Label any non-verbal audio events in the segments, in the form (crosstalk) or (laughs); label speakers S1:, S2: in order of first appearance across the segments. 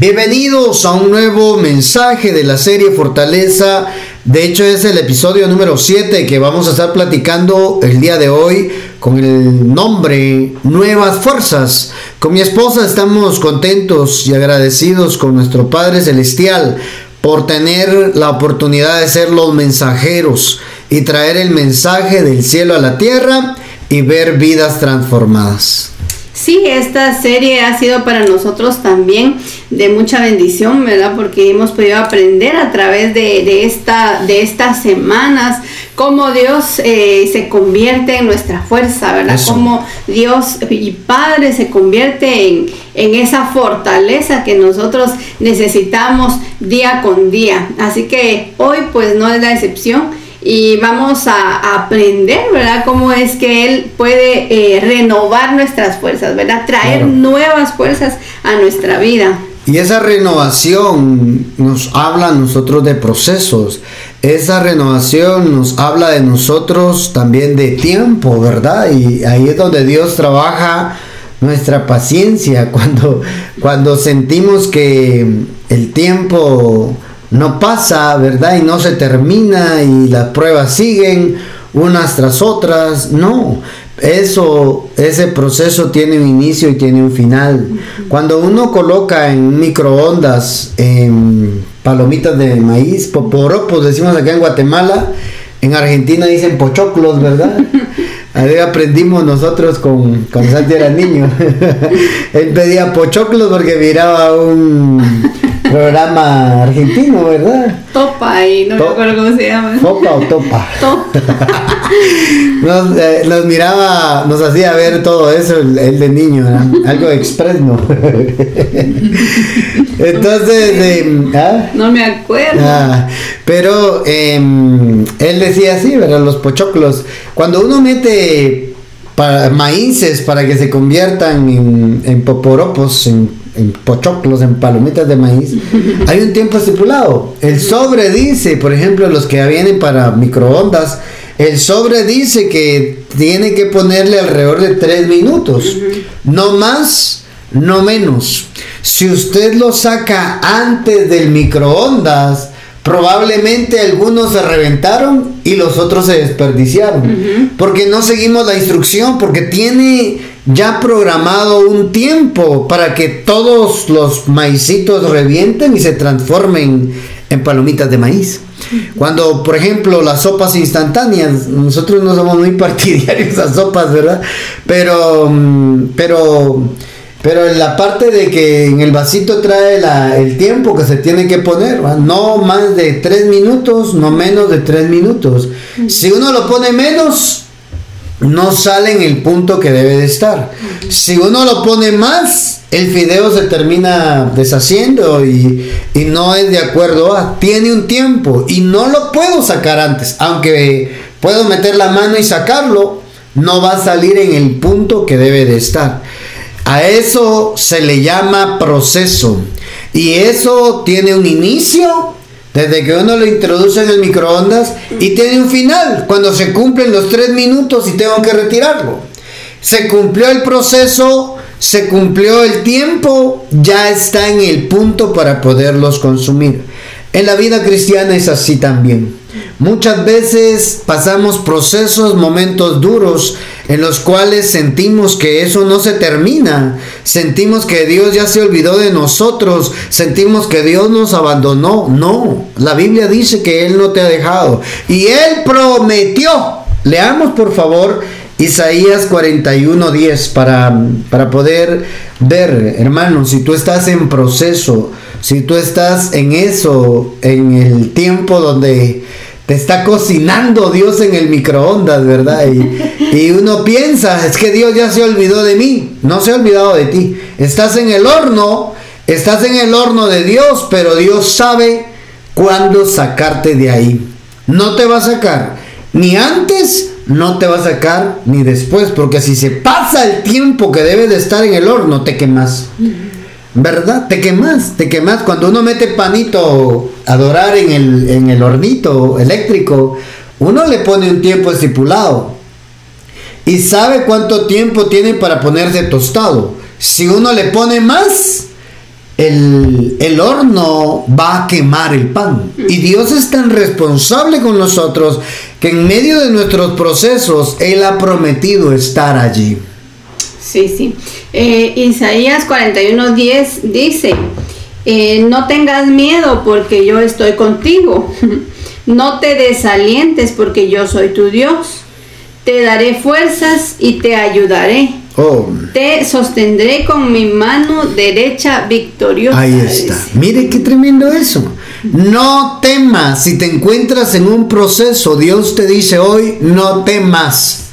S1: Bienvenidos a un nuevo mensaje de la serie Fortaleza. De hecho es el episodio número 7 que vamos a estar platicando el día de hoy con el nombre Nuevas Fuerzas. Con mi esposa estamos contentos y agradecidos con nuestro Padre Celestial por tener la oportunidad de ser los mensajeros y traer el mensaje del cielo a la tierra y ver vidas transformadas.
S2: Sí, esta serie ha sido para nosotros también de mucha bendición, ¿verdad? Porque hemos podido aprender a través de, esta, de estas semanas cómo Dios eh, se convierte en nuestra fuerza, ¿verdad? Cómo Dios y Padre se convierte en, en esa fortaleza que nosotros necesitamos día con día. Así que hoy pues no es la excepción y vamos a, aprender, ¿verdad? Cómo es que Él puede eh, renovar nuestras fuerzas, ¿verdad? Traer nuevas fuerzas a nuestra vida.
S1: Y esa renovación nos habla a nosotros de procesos. Esa renovación nos habla de nosotros también de tiempo, ¿verdad? Y ahí es donde Dios trabaja nuestra paciencia, (laughs) cuando, cuando sentimos que el tiempo no pasa, ¿verdad? Y no se termina y las pruebas siguen unas tras otras. No, eso, ese proceso tiene un inicio y tiene un final. Cuando uno coloca en microondas en palomitas de maíz, poporopos decimos acá en Guatemala, en Argentina dicen pochoclos, ¿verdad? (laughs) Ahí aprendimos nosotros con, cuando Santi era niño. (laughs) Él pedía pochoclos porque miraba un programa argentino, ¿verdad?
S2: Topa, y no me acuerdo cómo se llama.
S1: ¿Topa o Topa? (laughs) Topa. (laughs) Eh, nos, miraba, nos hacía ver todo eso, el, de niño, algo express, ¿no? (laughs) Entonces,
S2: ¿ah? no me acuerdo. Ah,
S1: pero em, él decía así, ¿verdad? Los pochoclos. Cuando uno mete para, maíces para que se conviertan en, en poporopos, en en pochoclos, en palomitas de maíz, (laughs) hay un tiempo estipulado. El sobre dice, por ejemplo, los que vienen para microondas, el sobre dice que tiene que ponerle alrededor de tres minutos, no más, no menos. Si usted lo saca antes del microondas, probablemente algunos se reventaron y los otros se desperdiciaron. Porque no seguimos la instrucción, porque tiene ya programado un tiempo para que todos los maicitos revienten y se transformen en palomitas de maíz. Cuando, por ejemplo, las sopas instantáneas, nosotros no somos muy (laughs) partidarios a sopas, ¿verdad? Pero, mm, pero, pero en la parte de que en el vasito trae el tiempo que se tiene que poner, no más de tres minutos, no menos de tres minutos. Si uno lo pone menos, no sale en el punto que debe de estar. Si uno lo pone más, el fideo se termina deshaciendo y, no es de acuerdo. Tiene un tiempo y no lo puedo sacar antes. Aunque puedo meter la mano y sacarlo, no va a salir en el punto que debe de estar. A eso se le llama proceso. Y eso tiene un inicio desde que uno lo introduce en el microondas y tiene un final, cuando se cumplen los tres minutos y tengo que retirarlo. Se cumplió el proceso, se cumplió el tiempo, ya está en el punto para poderlos consumir. En la vida cristiana es así también. Muchas veces pasamos procesos, momentos duros en los cuales sentimos que eso no se termina, sentimos que Dios ya se olvidó de nosotros, sentimos que Dios nos abandonó. No, la Biblia dice que Él no te ha dejado y Él prometió. Leamos por favor Isaías 41:10 para, para poder ver, hermanos, si tú estás en proceso, si tú estás en eso, en el tiempo donde te está cocinando Dios en el microondas, ¿verdad? Y, uno piensa, es que Dios ya se olvidó de mí, no se ha olvidado de ti. Estás en el horno, estás en el horno de Dios, pero Dios sabe cuándo sacarte de ahí. No te va a sacar ni antes, no te va a sacar ni después, porque si se pasa el tiempo que debe de estar en el horno, te quemas. ¿Verdad? Te quemas, te quemas. Cuando uno mete panito a dorar en el, en el hornito eléctrico, uno le pone un tiempo estipulado. Y sabe cuánto tiempo tiene para ponerse tostado. Si uno le pone más, el, el, horno va a quemar el pan. Y Dios es tan responsable con nosotros que en medio de nuestros procesos Él ha prometido estar allí.
S2: Sí, sí. Eh, Isaías 41:10 dice, eh, no tengas miedo porque yo estoy contigo. (laughs) no te desalientes porque yo soy tu Dios. Te daré fuerzas y te ayudaré. Oh. Te sostendré con mi mano derecha victoriosa.
S1: Ahí está. Mire qué tremendo eso. No temas si te encuentras en un proceso. Dios te dice hoy, no temas.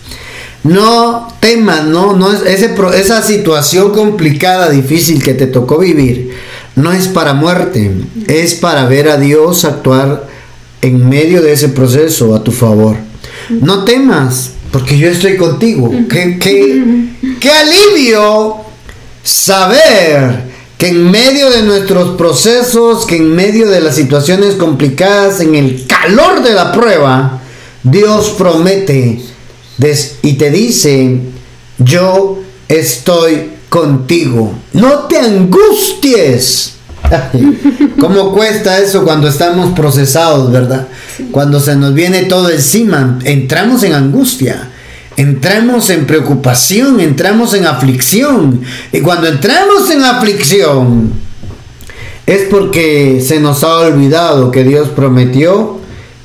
S1: No temas, no, no es ese, esa situación complicada, difícil que te tocó vivir, no es para muerte, es para ver a Dios actuar en medio de ese proceso a tu favor. No temas, porque yo estoy contigo. Qué, qué alivio saber que en medio de nuestros procesos, que en medio de las situaciones complicadas, en el calor de la prueba, Dios promete y te dice, yo estoy contigo. No te angusties. ¿Cómo cuesta eso cuando estamos procesados, verdad? Cuando se nos viene todo encima, entramos en angustia, entramos en preocupación, entramos en aflicción. Y cuando entramos en aflicción, es porque se nos ha olvidado que Dios prometió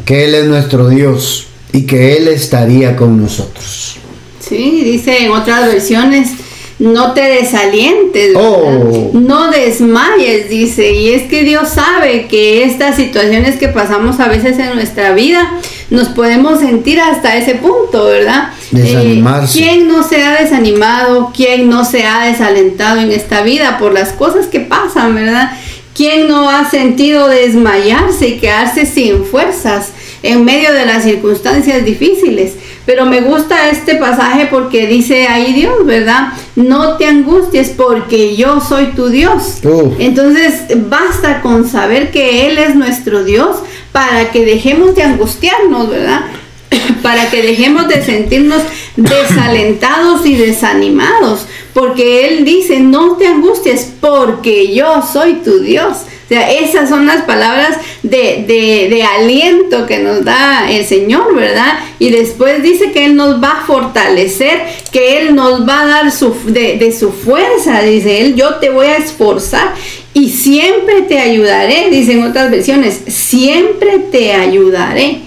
S1: que Él es nuestro Dios y que Él estaría con nosotros.
S2: Sí, dice en otras versiones, no te desalientes, oh. no desmayes, dice, y es que Dios sabe que estas situaciones que pasamos a veces en nuestra vida, nos podemos sentir hasta ese punto, ¿verdad?
S1: Desanimarse.
S2: Eh, ¿Quién no se ha desanimado? ¿Quién no se ha desalentado en esta vida por las cosas que pasan, ¿verdad? ¿Quién no ha sentido desmayarse y quedarse sin fuerzas? en medio de las circunstancias difíciles. Pero me gusta este pasaje porque dice ahí Dios, ¿verdad? No te angusties porque yo soy tu Dios. Entonces basta con saber que Él es nuestro Dios para que dejemos de angustiarnos, ¿verdad? (coughs) para que dejemos de sentirnos desalentados y desanimados, porque Él dice, no te angusties porque yo soy tu Dios sea, esas son las palabras de, aliento que nos da el Señor, ¿verdad? Y después dice que Él nos va a fortalecer, que Él nos va a dar su, de, de su fuerza, dice Él, yo te voy a esforzar y siempre te ayudaré, dicen otras versiones, siempre te ayudaré.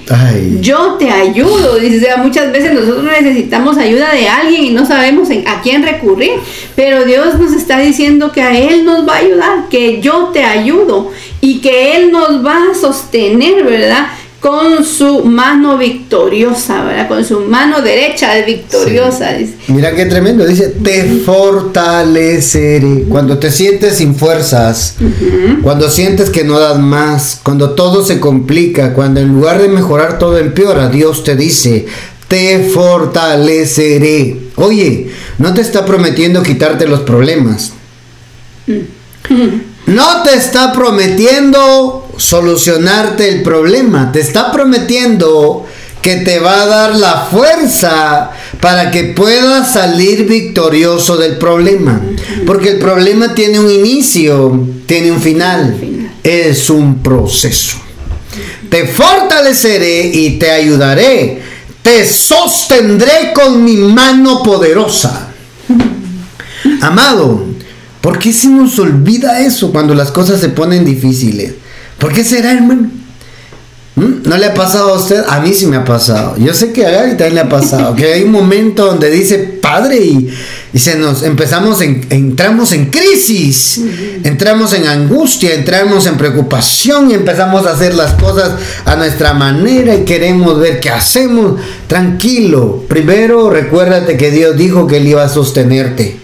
S2: Yo te ayudo, dice, muchas veces nosotros necesitamos ayuda de alguien y no sabemos a quién recurrir, pero Dios nos está diciendo que a Él nos va a ayudar, que yo te ayudo y que Él nos va a sostener, ¿verdad? Con su mano victoriosa, ¿verdad? Con su mano derecha victoriosa.
S1: Mira qué tremendo, dice, te fortaleceré. Cuando te sientes sin fuerzas, cuando sientes que no das más, cuando todo se complica, cuando en lugar de mejorar todo empeora, Dios te dice, te fortaleceré. Oye, no te está prometiendo quitarte los problemas. (laughs) No te está prometiendo solucionarte el problema, te está prometiendo que te va a dar la fuerza para que puedas salir victorioso del problema. Porque el problema tiene un inicio, tiene un final. Es un proceso. Te fortaleceré y te ayudaré. Te sostendré con mi mano poderosa. Amado, ¿Por qué se nos olvida eso cuando las cosas se ponen difíciles? ¿Por qué será, hermano? ¿Mm? ¿No le ha pasado a usted? A mí sí me ha pasado. Yo sé que a Gary también le ha pasado. que hay un momento donde dice, padre, y, se nos empezamos, en, entramos en crisis, entramos en angustia, entramos en preocupación y empezamos a hacer las cosas a nuestra manera y queremos ver qué hacemos. Tranquilo. Primero, recuérdate que Dios dijo que Él iba a sostenerte.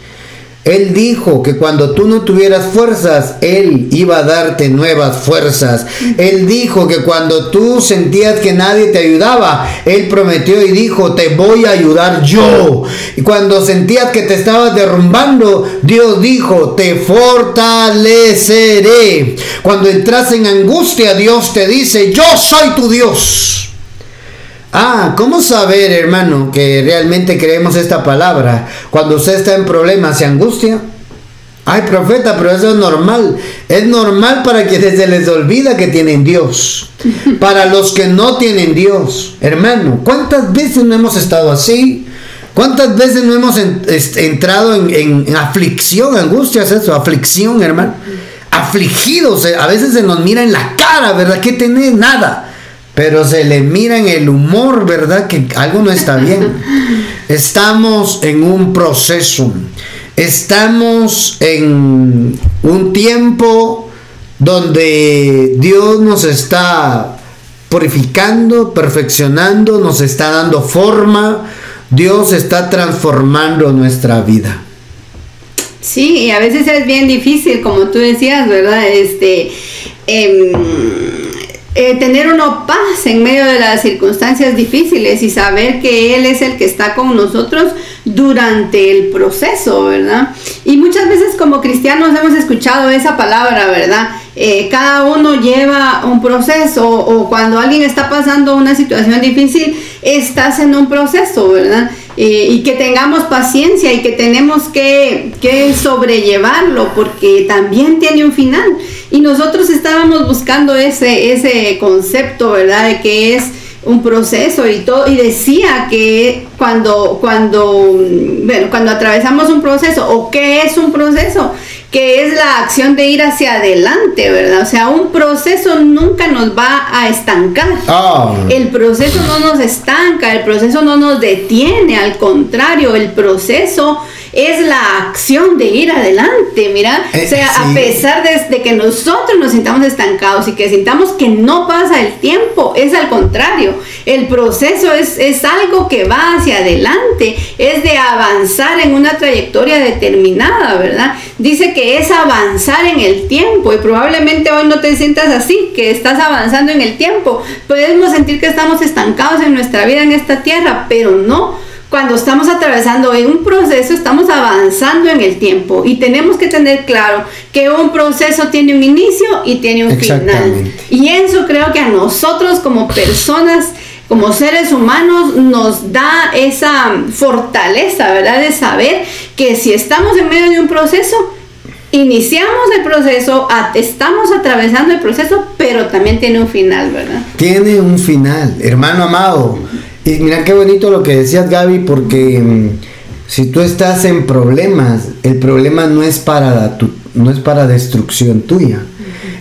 S1: Él dijo que cuando tú no tuvieras fuerzas, Él iba a darte nuevas fuerzas. Él dijo que cuando tú sentías que nadie te ayudaba, Él prometió y dijo, te voy a ayudar yo. Y cuando sentías que te estabas derrumbando, Dios dijo, te fortaleceré. Cuando entras en angustia, Dios te dice, yo soy tu Dios. Ah, ¿cómo saber, hermano, que realmente creemos esta palabra? Cuando usted está en problemas y angustia, Ay, profeta, pero eso es normal. Es normal para quienes se les olvida que tienen Dios. (laughs) Para los que no tienen Dios. Hermano, ¿cuántas veces no hemos estado así? ¿Cuántas veces no hemos entrado en, aflicción, angustia, eso? Aflicción, hermano. Afligidos, eh, a veces se nos mira en la cara, ¿verdad? Que tenés nada. Pero se le mira en el humor, ¿verdad? Que algo no está bien. (laughs) Estamos en un proceso. Estamos en un tiempo donde Dios nos está purificando, perfeccionando, nos está dando forma, Dios está transformando nuestra vida.
S2: Sí, y a veces es bien difícil, como tú decías, ¿verdad? Este, em, eh, tener una paz en medio de las circunstancias difíciles y saber que Él es el que está con nosotros durante el proceso, ¿verdad? Y muchas veces como cristianos hemos escuchado esa palabra, ¿verdad? Eh, cada uno lleva un proceso o cuando alguien está pasando una situación difícil, estás en un proceso, ¿verdad? Eh, y que tengamos paciencia y que tenemos que, que sobrellevarlo porque también tiene un final. Y nosotros estábamos buscando ese, ese concepto, ¿verdad? De que es un proceso y todo y decía que cuando cuando bueno cuando atravesamos un proceso o qué es un proceso que es la acción de ir hacia adelante, ¿verdad? O sea, un proceso nunca nos va a estancar. Ah. El proceso no nos estanca, el proceso no nos detiene, al contrario, el proceso es la acción de ir adelante, mira. o sea, eh, a pesar de, que nosotros nos sintamos estancados y que sintamos que no pasa el tiempo, es al contrario. El proceso es, es algo que va hacia adelante, es de avanzar en una trayectoria determinada, ¿verdad? Dice que es avanzar en el tiempo y probablemente hoy no te sientas así, que estás avanzando en el tiempo. Podemos sentir que estamos estancados en nuestra vida en esta tierra, pero no cuando estamos atravesando en un proceso, estamos avanzando en el tiempo y tenemos que tener claro que un proceso tiene un inicio y tiene un final. Y eso creo que a nosotros como personas, como seres humanos, nos da esa fortaleza, ¿verdad? De saber que si estamos en medio de un proceso, iniciamos el proceso, estamos atravesando el proceso, pero también tiene un final, ¿verdad?
S1: Tiene un final, hermano amado. Y mira qué bonito lo que decías Gaby, porque mm, si tú estás en problemas, el problema no es para, tu, no es para destrucción tuya.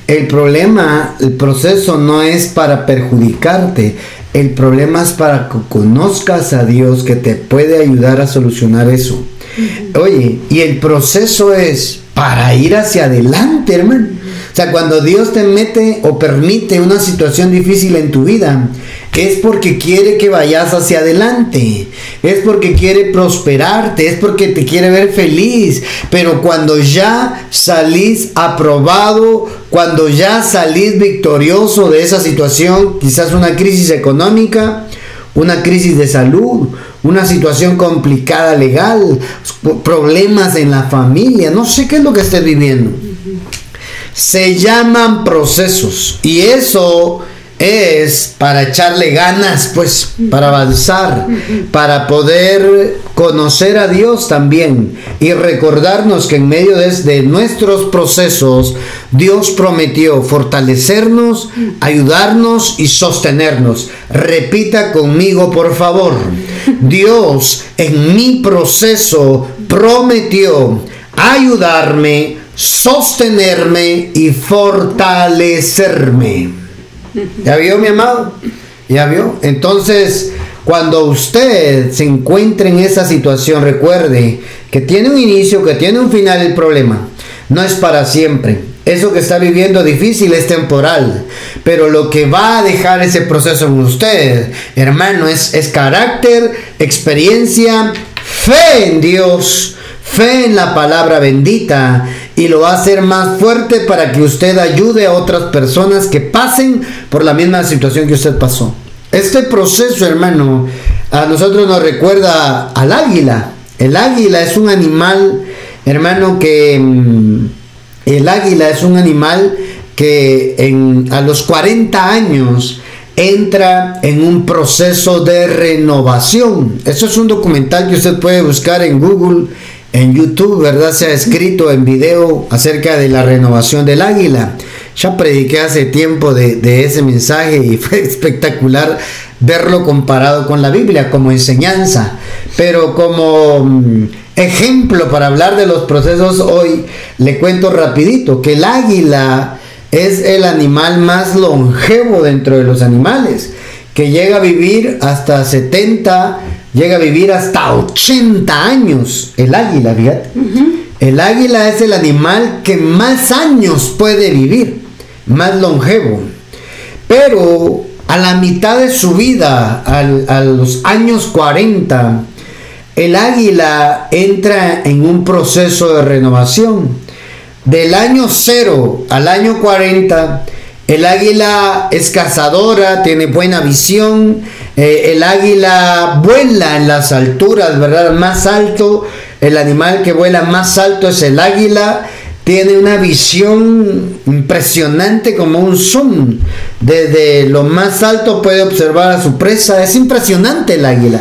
S1: El problema, el proceso no es para perjudicarte. El problema es para que conozcas a Dios que te puede ayudar a solucionar eso. Oye, y el proceso es para ir hacia adelante, hermano. Sea, cuando Dios te mete o permite una situación difícil en tu vida, es porque quiere que vayas hacia adelante, es porque quiere prosperarte, es porque te quiere ver feliz. Pero cuando ya salís aprobado, cuando ya salís victorioso de esa situación, quizás una crisis económica, una crisis de salud, una situación complicada legal, problemas en la familia, no sé qué es lo que estés viviendo. Se llaman procesos y eso es para echarle ganas, pues, para avanzar, para poder conocer a Dios también y recordarnos que en medio de, nuestros procesos Dios prometió fortalecernos, ayudarnos y sostenernos. Repita conmigo, por favor. Dios en mi proceso prometió ayudarme, sostenerme y fortalecerme. ¿Ya vio, mi amado? ¿Ya vio? Entonces, cuando usted se encuentre en esa situación, recuerde que tiene un inicio, que tiene un final el problema. No es para siempre. Eso que está viviendo difícil es temporal. Pero lo que va a dejar ese proceso en usted, hermano, es, es carácter, experiencia, fe en Dios, fe en la palabra bendita y lo va a hacer más fuerte para que usted ayude a otras personas que pasen por la misma situación que usted pasó. Este proceso, hermano, a nosotros nos recuerda al águila. El águila es un animal, hermano, que mm, el águila es un animal que en, a los 40 años entra en un proceso de renovación. Eso es un documental que usted puede buscar en Google en YouTube, ¿verdad? Se ha escrito en video acerca de la renovación del águila. Ya prediqué hace tiempo de, ese mensaje y (laughs) fue espectacular verlo comparado con la Biblia como enseñanza. Pero como mm, ejemplo para hablar de los procesos hoy, le cuento rapidito que el águila es el animal más longevo dentro de los animales, que llega a vivir hasta 70 llega a vivir hasta 80 años el águila, fíjate. El águila es el animal que más años puede vivir, más longevo. Pero a la mitad de su vida, a los años 40, el águila entra en un proceso de renovación. Del año 0 al año 40, el águila es cazadora, tiene buena visión, eh, el águila vuela en las alturas, ¿verdad? Más alto, el animal que vuela más alto es el águila. Tiene una visión impresionante como un zoom. Desde lo más alto puede observar a su presa. Es impresionante el águila.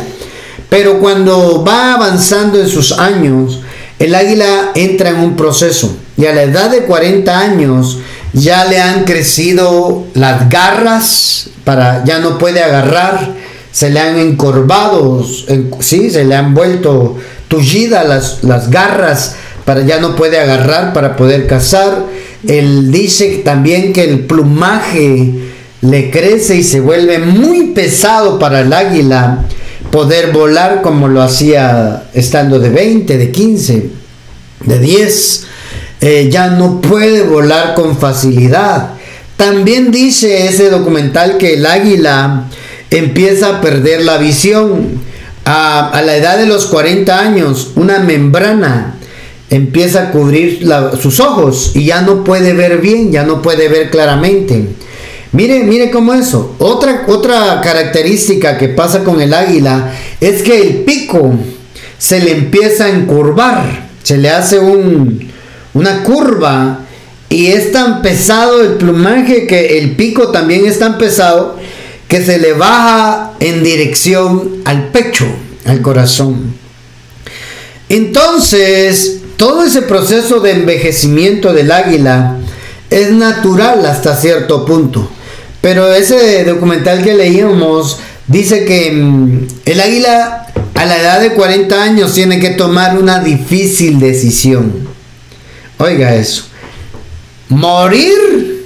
S1: Pero cuando va avanzando en sus años, el águila entra en un proceso. Y a la edad de 40 años ya le han crecido las garras para ya no puede agarrar se le han encorvado, sí, se le han vuelto tullidas las, las garras para ya no puede agarrar para poder cazar. Él dice también que el plumaje le crece y se vuelve muy pesado para el águila poder volar como lo hacía estando de 20, de 15, de 10. Eh, ya no puede volar con facilidad. También dice ese documental que el águila empieza a perder la visión. A, la edad de los 40 años, una membrana empieza a cubrir sus ojos y ya no puede ver bien, ya no puede ver claramente. Mire, mire cómo eso. Otra, otra característica que pasa con el águila es que el pico se le empieza a encurvar, se le hace un, una curva y es tan pesado el plumaje que el pico también es tan pesado que se le baja en dirección al pecho, al corazón. Entonces, todo ese proceso de envejecimiento del águila es natural hasta cierto punto. Pero ese documental que leíamos dice que mm, el águila a la edad de 40 años tiene que tomar una difícil decisión. Oiga eso. Morir,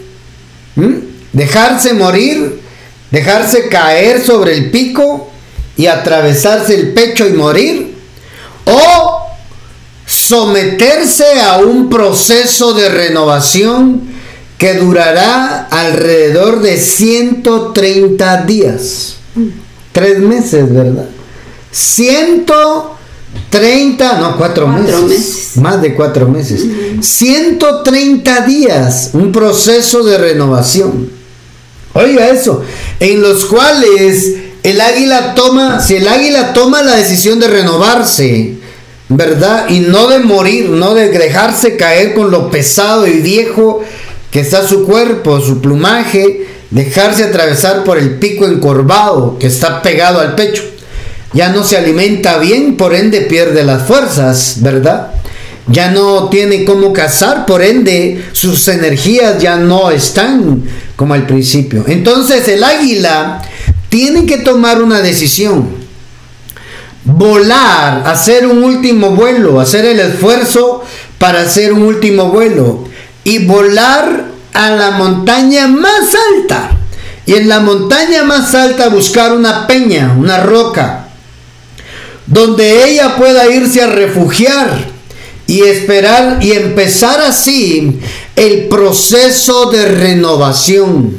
S1: dejarse morir dejarse caer sobre el pico y atravesarse el pecho y morir, o someterse a un proceso de renovación que durará alrededor de 130 días. Tres meses, ¿verdad? 130, no, cuatro, meses, Más de cuatro meses. 130 días, un proceso de renovación. Oiga eso, en los cuales el águila toma, si el águila toma la decisión de renovarse, ¿verdad? Y no de morir, no de dejarse caer con lo pesado y viejo que está su cuerpo, su plumaje, dejarse atravesar por el pico encorvado que está pegado al pecho. Ya no se alimenta bien, por ende pierde las fuerzas, ¿verdad? Ya no tiene cómo cazar, por ende sus energías ya no están como al principio. Entonces el águila tiene que tomar una decisión. Volar, hacer un último vuelo, hacer el esfuerzo para hacer un último vuelo y volar a la montaña más alta. Y en la montaña más alta buscar una peña, una roca, donde ella pueda irse a refugiar y esperar y empezar así el proceso de renovación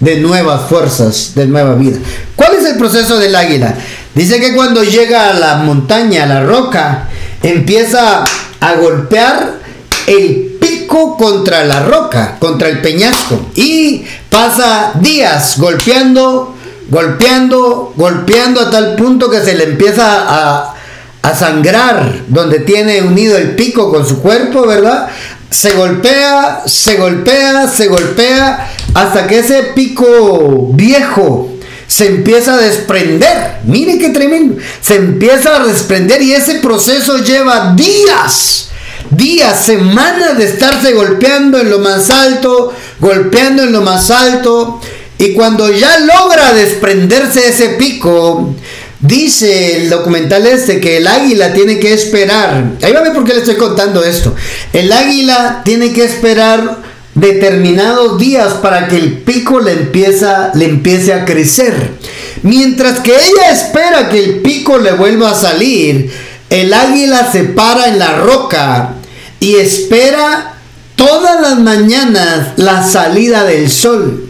S1: de nuevas fuerzas, de nueva vida. ¿Cuál es el proceso del águila? Dice que cuando llega a la montaña, a la roca, empieza a golpear el pico contra la roca, contra el peñasco, y pasa días golpeando, golpeando, golpeando a tal punto que se le empieza a, a sangrar donde tiene unido el pico con su cuerpo, ¿verdad? Se golpea, se golpea, se golpea, hasta que ese pico viejo se empieza a desprender. Mire qué tremendo. Se empieza a desprender y ese proceso lleva días, días, semanas de estarse golpeando en lo más alto, golpeando en lo más alto. Y cuando ya logra desprenderse ese pico, dice el documental este que el águila tiene que esperar. Ahí va a ver por qué le estoy contando esto. El águila tiene que esperar determinados días para que el pico le, empieza, le empiece a crecer. Mientras que ella espera que el pico le vuelva a salir, el águila se para en la roca y espera todas las mañanas la salida del sol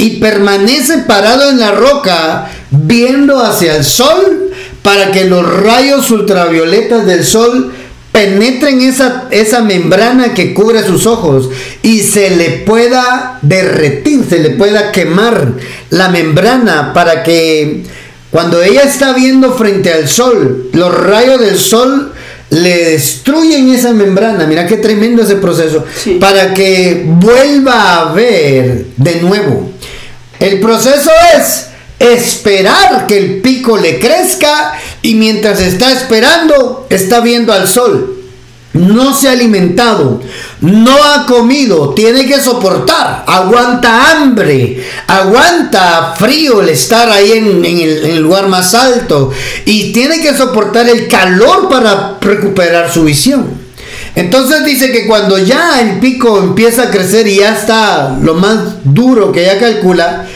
S1: y permanece parado en la roca viendo hacia el sol para que los rayos ultravioletas del sol penetren esa, esa membrana que cubre sus ojos y se le pueda derretir, se le pueda quemar la membrana para que cuando ella está viendo frente al sol, los rayos del sol le destruyen esa membrana. Mira qué tremendo ese proceso. Para que vuelva a ver de nuevo. El proceso es esperar que el pico le crezca y mientras está esperando está viendo al sol. No se ha alimentado, no ha comido, tiene que soportar, aguanta hambre, aguanta frío el estar ahí en, el, lugar más alto y tiene que soportar el calor para recuperar su visión. Entonces dice que cuando ya el pico empieza a crecer y ya está lo más duro que ya calcula,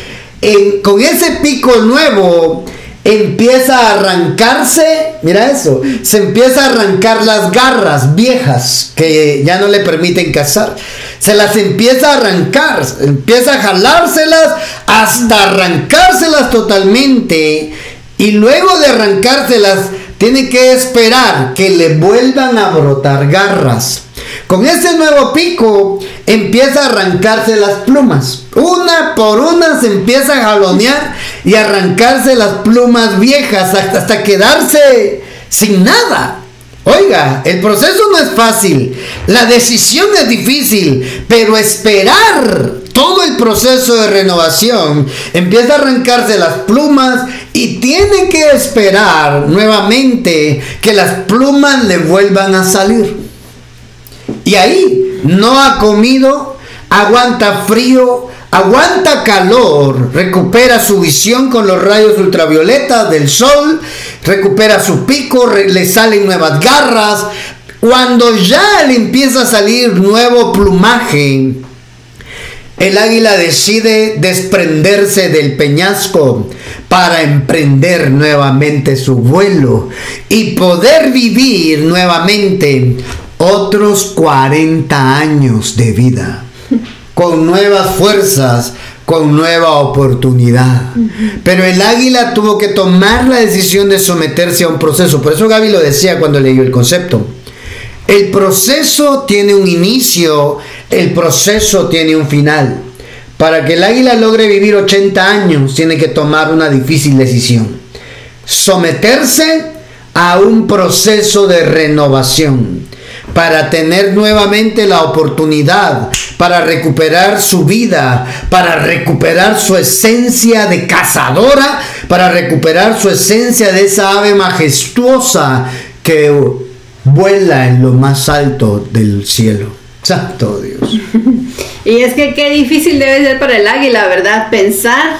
S1: con ese pico nuevo empieza a arrancarse, mira eso, se empieza a arrancar las garras viejas que ya no le permiten cazar. Se las empieza a arrancar, empieza a jalárselas hasta arrancárselas totalmente. Y luego de arrancárselas, tiene que esperar que le vuelvan a brotar garras. Con ese nuevo pico empieza a arrancarse las plumas. Una por una se empieza a jalonear y arrancarse las plumas viejas hasta, hasta quedarse sin nada. Oiga, el proceso no es fácil, la decisión es difícil, pero esperar todo el proceso de renovación empieza a arrancarse las plumas y tiene que esperar nuevamente que las plumas le vuelvan a salir. Y ahí no ha comido, aguanta frío, aguanta calor, recupera su visión con los rayos ultravioletas del sol, recupera su pico, le salen nuevas garras. Cuando ya le empieza a salir nuevo plumaje, el águila decide desprenderse del peñasco para emprender nuevamente su vuelo y poder vivir nuevamente otros 40 años de vida, con nuevas fuerzas, con nueva oportunidad. Pero el águila tuvo que tomar la decisión de someterse a un proceso. Por eso Gaby lo decía cuando leyó el concepto. El proceso tiene un inicio, el proceso tiene un final. Para que el águila logre vivir 80 años, tiene que tomar una difícil decisión. Someterse a un proceso de renovación para tener nuevamente la oportunidad, para recuperar su vida, para recuperar su esencia de cazadora, para recuperar su esencia de esa ave majestuosa que vuela en lo más alto del cielo. Santo Dios. (laughs)
S2: Y es que qué difícil debe ser para el águila, ¿verdad? Pensar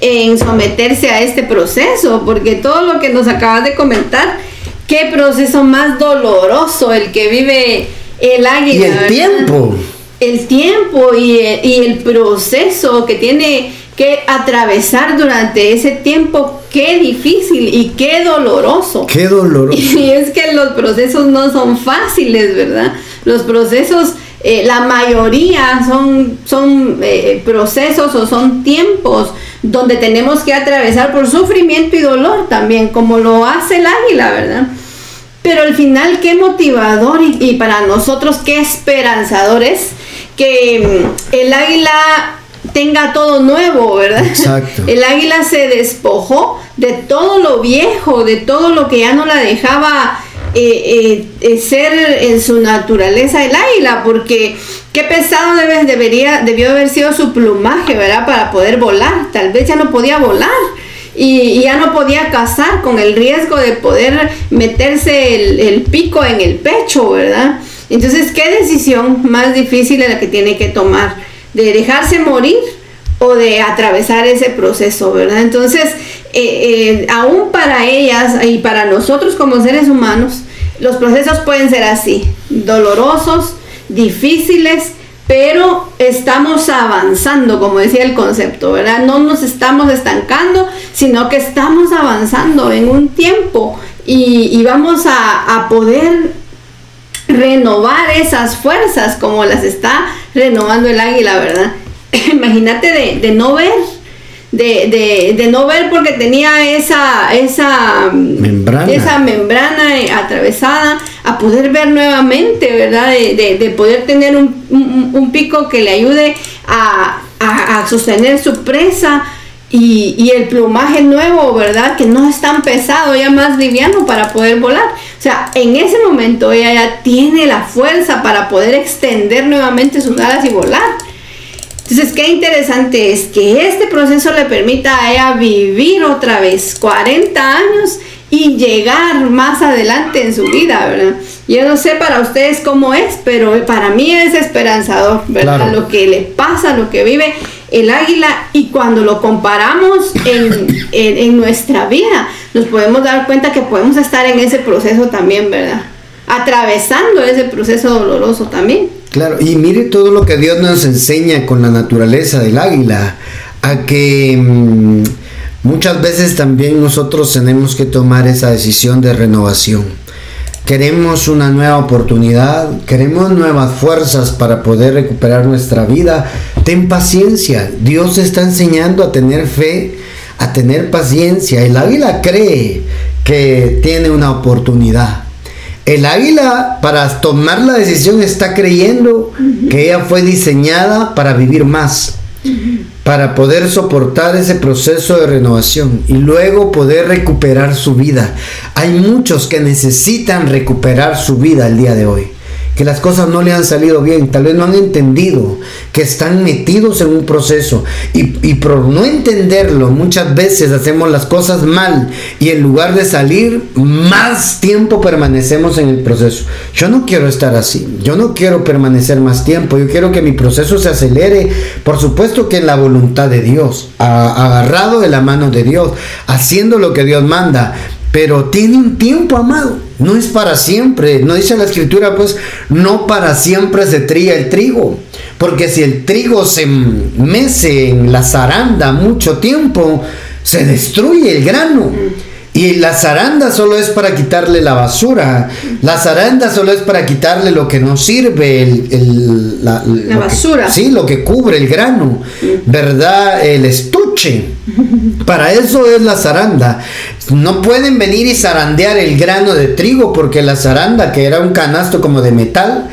S2: en someterse a este proceso, porque todo lo que nos acabas de comentar, qué proceso más doloroso el que vive el águila.
S1: Y el tiempo.
S2: El tiempo y el, proceso que tiene que atravesar durante ese tiempo, qué difícil y qué doloroso.
S1: Qué doloroso. (laughs)
S2: Y es que los procesos no son fáciles, ¿verdad? Los procesos, eh, la mayoría son, son eh, procesos o son tiempos donde tenemos que atravesar por sufrimiento y dolor también, como lo hace el águila, ¿verdad? Pero al final, qué motivador y, para nosotros qué esperanzador es que mm, el águila tenga todo nuevo, ¿verdad? Exacto. (laughs) El águila se despojó de todo lo viejo, de todo lo que ya no la dejaba eh, eh, ser en su naturaleza el águila, porque qué pesado debería, debió haber sido su plumaje, ¿verdad? Para poder volar. Tal vez ya no podía volar. y, ya no podía cazar con el riesgo de poder meterse el, pico en el pecho, ¿verdad? Entonces, ¿qué decisión más difícil es la que tiene que tomar? ¿De dejarse morir o de atravesar ese proceso, verdad? Entonces, eh, eh, aún para ellas y para nosotros como seres humanos, los procesos pueden ser así, dolorosos, difíciles, pero estamos avanzando, como decía el concepto, ¿verdad? No nos estamos estancando, sino que estamos avanzando en un tiempo y, vamos a, poder renovar esas fuerzas como las está renovando el águila, ¿verdad? (laughs) Imagínate de, de, no ver, de, de, de, no ver porque tenía esa, esa membrana, esa membrana eh, atravesada, a poder ver nuevamente, ¿verdad? De, poder tener un, un, pico que le ayude a, a, a sostener su presa y, el plumaje nuevo, ¿verdad? Que no es tan pesado, ya más liviano para poder volar. O sea, en ese momento ella ya tiene la fuerza para poder extender nuevamente sus alas y volar. Entonces, qué interesante es que este proceso le permita a ella vivir otra vez 40 años y llegar más adelante en su vida, ¿verdad? Yo no sé para ustedes cómo es, pero para mí es esperanzador, ¿verdad? Lo que le pasa, lo que vive el águila y cuando lo comparamos en, nuestra vida, nos podemos dar cuenta que podemos estar en ese proceso también, ¿verdad? Atravesando ese proceso doloroso también.
S1: Claro, y mire todo lo que Dios nos enseña con la naturaleza del águila, a que mm, muchas veces también nosotros tenemos que tomar esa decisión de renovación Queremos una nueva oportunidad, queremos nuevas fuerzas para poder recuperar nuestra vida. Ten paciencia, Dios está enseñando a tener fe, a tener paciencia. El águila cree que tiene una oportunidad. El águila para tomar la decisión está creyendo que ella fue diseñada para vivir más para poder soportar ese proceso de renovación y luego poder recuperar su vida. Hay muchos que necesitan recuperar su vida el día de hoy que las cosas no le han salido bien, tal vez no han entendido que están metidos en un proceso y, y, por no entenderlo muchas veces hacemos las cosas mal y en lugar de salir más tiempo permanecemos en el proceso. Yo no quiero estar así, yo no quiero permanecer más tiempo, yo quiero que mi proceso se acelere, por supuesto que en la voluntad de Dios, agarrado de la mano de Dios, haciendo lo que Dios manda, pero tiene un tiempo, amado. No es para siempre. No dice la escritura, pues, no para siempre se tría el trigo. Porque si el trigo se mece en la zaranda mucho tiempo, se destruye el grano. Y la zaranda solo es para quitarle la basura. La zaranda solo es para quitarle lo que no sirve, el,
S2: la, basura.
S1: sí, lo que cubre el grano, ¿verdad? El estuche. Para eso es la zaranda. No pueden venir y zarandear el grano de trigo porque la zaranda, que era un canasto como de metal,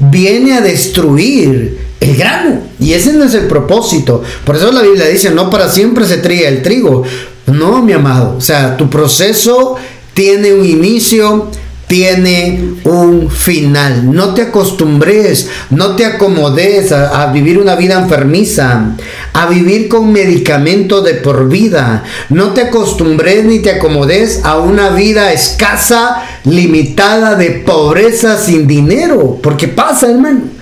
S1: viene a destruir el grano. Y ese no es el propósito. Por eso la Biblia dice, no para siempre se tría el trigo. No, mi amado. O sea, tu proceso tiene un inicio, tiene un final. No te acostumbres, no te acomodes a, vivir una vida enfermiza, a vivir con medicamento de por vida. No te acostumbres ni te acomodes a una vida escasa, limitada de pobreza sin dinero. Porque pasa, hermano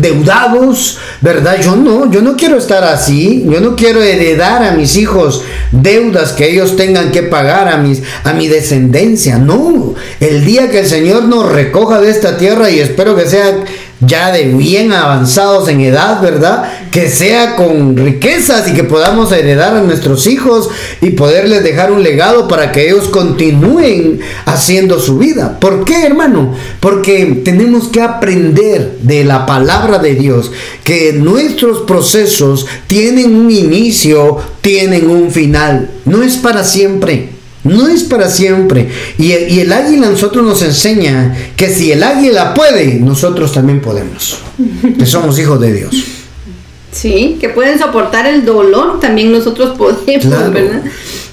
S1: deudados, ¿verdad? Yo no, yo no quiero estar así, yo no quiero heredar a mis hijos deudas que ellos tengan que pagar a, mis, a mi descendencia, no, el día que el Señor nos recoja de esta tierra y espero que sea ya de bien avanzados en edad, ¿verdad? Que sea con riquezas y que podamos heredar a nuestros hijos y poderles dejar un legado para que ellos continúen haciendo su vida. ¿Por qué, hermano? Porque tenemos que aprender de la palabra de Dios que nuestros procesos tienen un inicio, tienen un final. No es para siempre. No es para siempre. Y el, águila a nosotros nos enseña que si el águila puede, nosotros también podemos. Que somos hijos de Dios.
S2: Sí, que pueden soportar el dolor, también nosotros podemos, ¿verdad?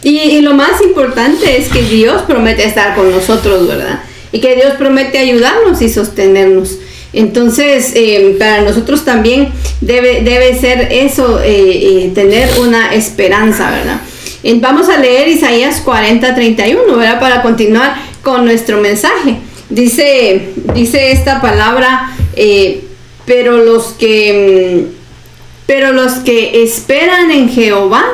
S2: Y, y, lo más importante es que Dios promete estar con nosotros, ¿verdad? Y que Dios promete ayudarnos y sostenernos. Entonces, eh, para nosotros también debe, debe ser eso, eh, tener una esperanza, ¿verdad? Vamos a leer Isaías 40, 31, ¿verdad? Para continuar con nuestro mensaje. Dice, dice esta palabra, pero los que, pero los que esperan en Jehová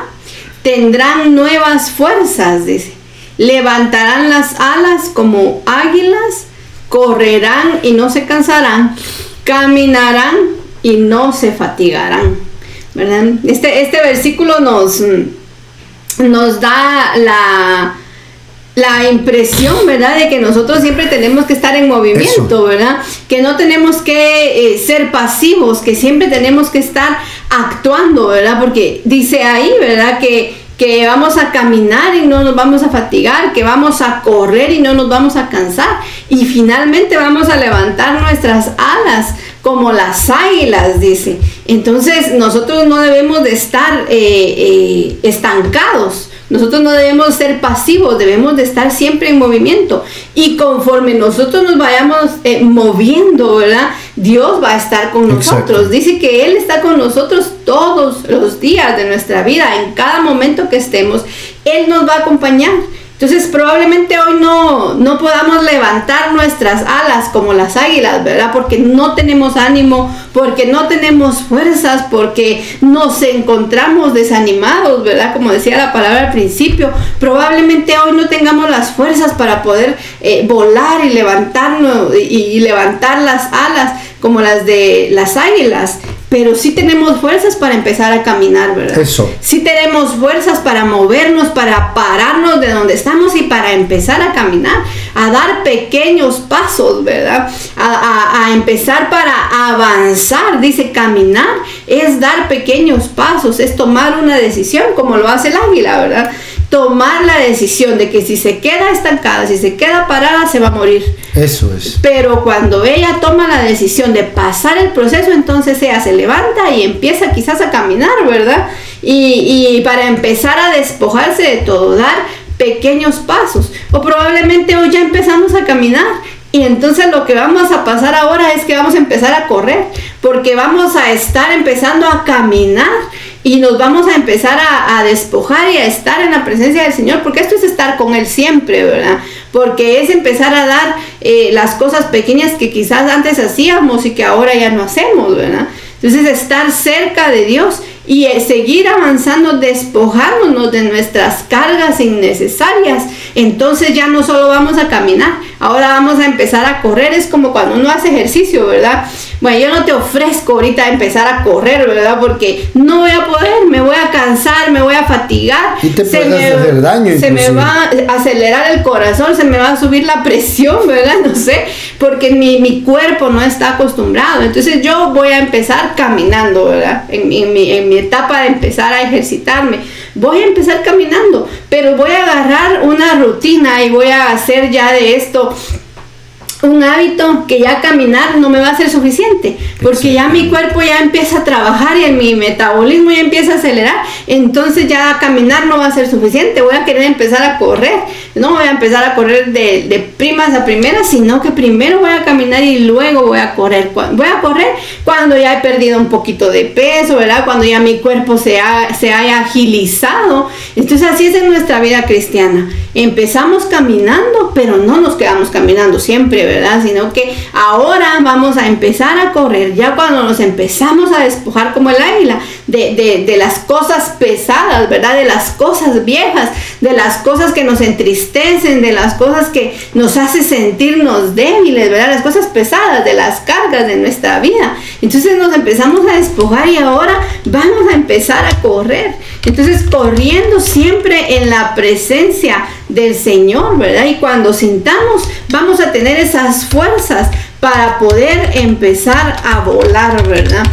S2: tendrán nuevas fuerzas, dice levantarán las alas como águilas, correrán y no se cansarán, caminarán y no se fatigarán. ¿verdad? Este, este versículo nos, nos da la, la impresión, ¿verdad? De que nosotros siempre tenemos que estar en movimiento, ¿verdad? Que no tenemos que eh, ser pasivos, que siempre tenemos que estar actuando, ¿verdad? Porque dice ahí, ¿verdad? Que que vamos a caminar y no nos vamos a fatigar, que vamos a correr y no nos vamos a cansar y finalmente vamos a levantar nuestras alas como las águilas, dice. Entonces nosotros no debemos de estar eh, eh, estancados. Nosotros no debemos ser pasivos, debemos de estar siempre en movimiento. Y conforme nosotros nos vayamos eh, moviendo, ¿verdad? Dios va a estar con nosotros. Dice que Él está con nosotros todos los días de nuestra vida, en cada momento que estemos. Él nos va a acompañar. Entonces probablemente hoy no, no podamos levantar nuestras alas como las águilas, ¿verdad? Porque no tenemos ánimo, porque no tenemos fuerzas, porque nos encontramos desanimados, ¿verdad? Como decía la palabra al principio, probablemente hoy no tengamos las fuerzas para poder eh, volar y levantarnos y levantar las alas como las de las águilas pero sí tenemos fuerzas para empezar a caminar, ¿verdad?
S1: Eso.
S2: Sí tenemos fuerzas para movernos, para pararnos de donde estamos y para empezar a caminar, a dar pequeños pasos, ¿verdad? A, a empezar para avanzar. Dice, caminar es dar pequeños pasos, es tomar una decisión como lo hace el águila, ¿verdad? Tomar la decisión de que si se queda estancada, si se queda parada, se va a morir.
S1: Eso es.
S2: Pero cuando ella toma la decisión de pasar el proceso, entonces ella se levanta y empieza quizás a caminar, ¿verdad? Y, y para empezar a despojarse de todo, dar pequeños pasos. O probablemente hoy ya empezamos a caminar y entonces lo que vamos a pasar ahora es que vamos a empezar a correr, porque vamos a estar empezando a caminar y nos vamos a empezar a, despojar y a estar en la presencia del Señor, porque esto es estar con Él siempre, ¿verdad? Porque es empezar a dar eh, las cosas pequeñas que quizás antes hacíamos y que ahora ya no hacemos, ¿verdad? Entonces estar cerca de Dios y eh, seguir avanzando, despojándonos de nuestras cargas innecesarias. Entonces ya no solo vamos a caminar, ahora vamos a empezar a correr. Es como cuando uno hace ejercicio, ¿verdad? Bueno, yo no te ofrezco ahorita empezar a correr, ¿verdad? Porque no voy a poder, me voy a cansar, me voy a fatigar.
S1: Y te
S2: se
S1: me, hacer daño.
S2: Se me va a acelerar el corazón, se me va a subir la presión, (laughs) ¿verdad? No sé, porque mi, mi cuerpo no está acostumbrado. Entonces yo voy a empezar caminando, ¿verdad? En, mi, en mi etapa de empezar a ejercitarme. Voy a empezar caminando, pero voy a agarrar una rutina y voy a hacer ya de esto un hábito que ya caminar no me va a ser suficiente, porque ya mi cuerpo ya empieza a trabajar y mi metabolismo ya empieza a acelerar, entonces ya caminar no va a ser suficiente, voy a querer empezar a correr, no voy a empezar a correr de, de primas a primeras, sino que primero voy a caminar y luego voy a correr. Voy a correr cuando ya he perdido un poquito de peso, ¿verdad? Cuando ya mi cuerpo se, ha, se haya agilizado. Entonces así es en nuestra vida cristiana. Empezamos caminando, pero no nos quedamos caminando siempre, ¿verdad? Sino que ahora vamos a empezar a correr, ya cuando nos empezamos a despojar como el águila de, de las cosas pesadas, ¿verdad? De las cosas viejas, de las cosas que nos entristecen, de las cosas que nos hace sentirnos débiles, ¿verdad? Las cosas pesadas, de las cargas de nuestra vida. Entonces nos empezamos a despojar y ahora vamos a empezar a correr. Entonces corriendo siempre en la presencia del Señor, ¿verdad? Y cuando sintamos, vamos a tener esas fuerzas para poder empezar a volar, ¿verdad?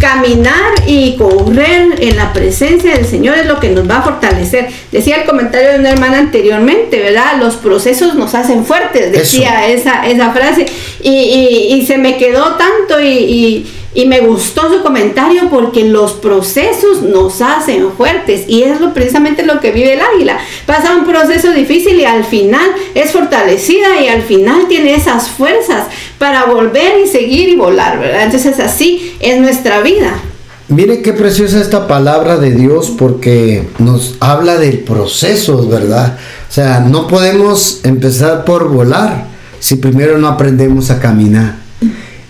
S2: Caminar y correr en la presencia del Señor es lo que nos va a fortalecer. Decía el comentario de una hermana anteriormente, ¿verdad? Los procesos nos hacen fuertes, decía esa, esa frase. Y, se me quedó tanto y y me gustó su comentario porque los procesos nos hacen fuertes y es lo, precisamente lo que vive el águila. Pasa un proceso difícil y al final es fortalecida y al final tiene esas fuerzas para volver y seguir y volar, ¿verdad? Entonces así es nuestra vida.
S1: Mire qué preciosa esta palabra de Dios porque nos habla del proceso, ¿verdad? O sea, no podemos empezar por volar si primero no aprendemos a caminar.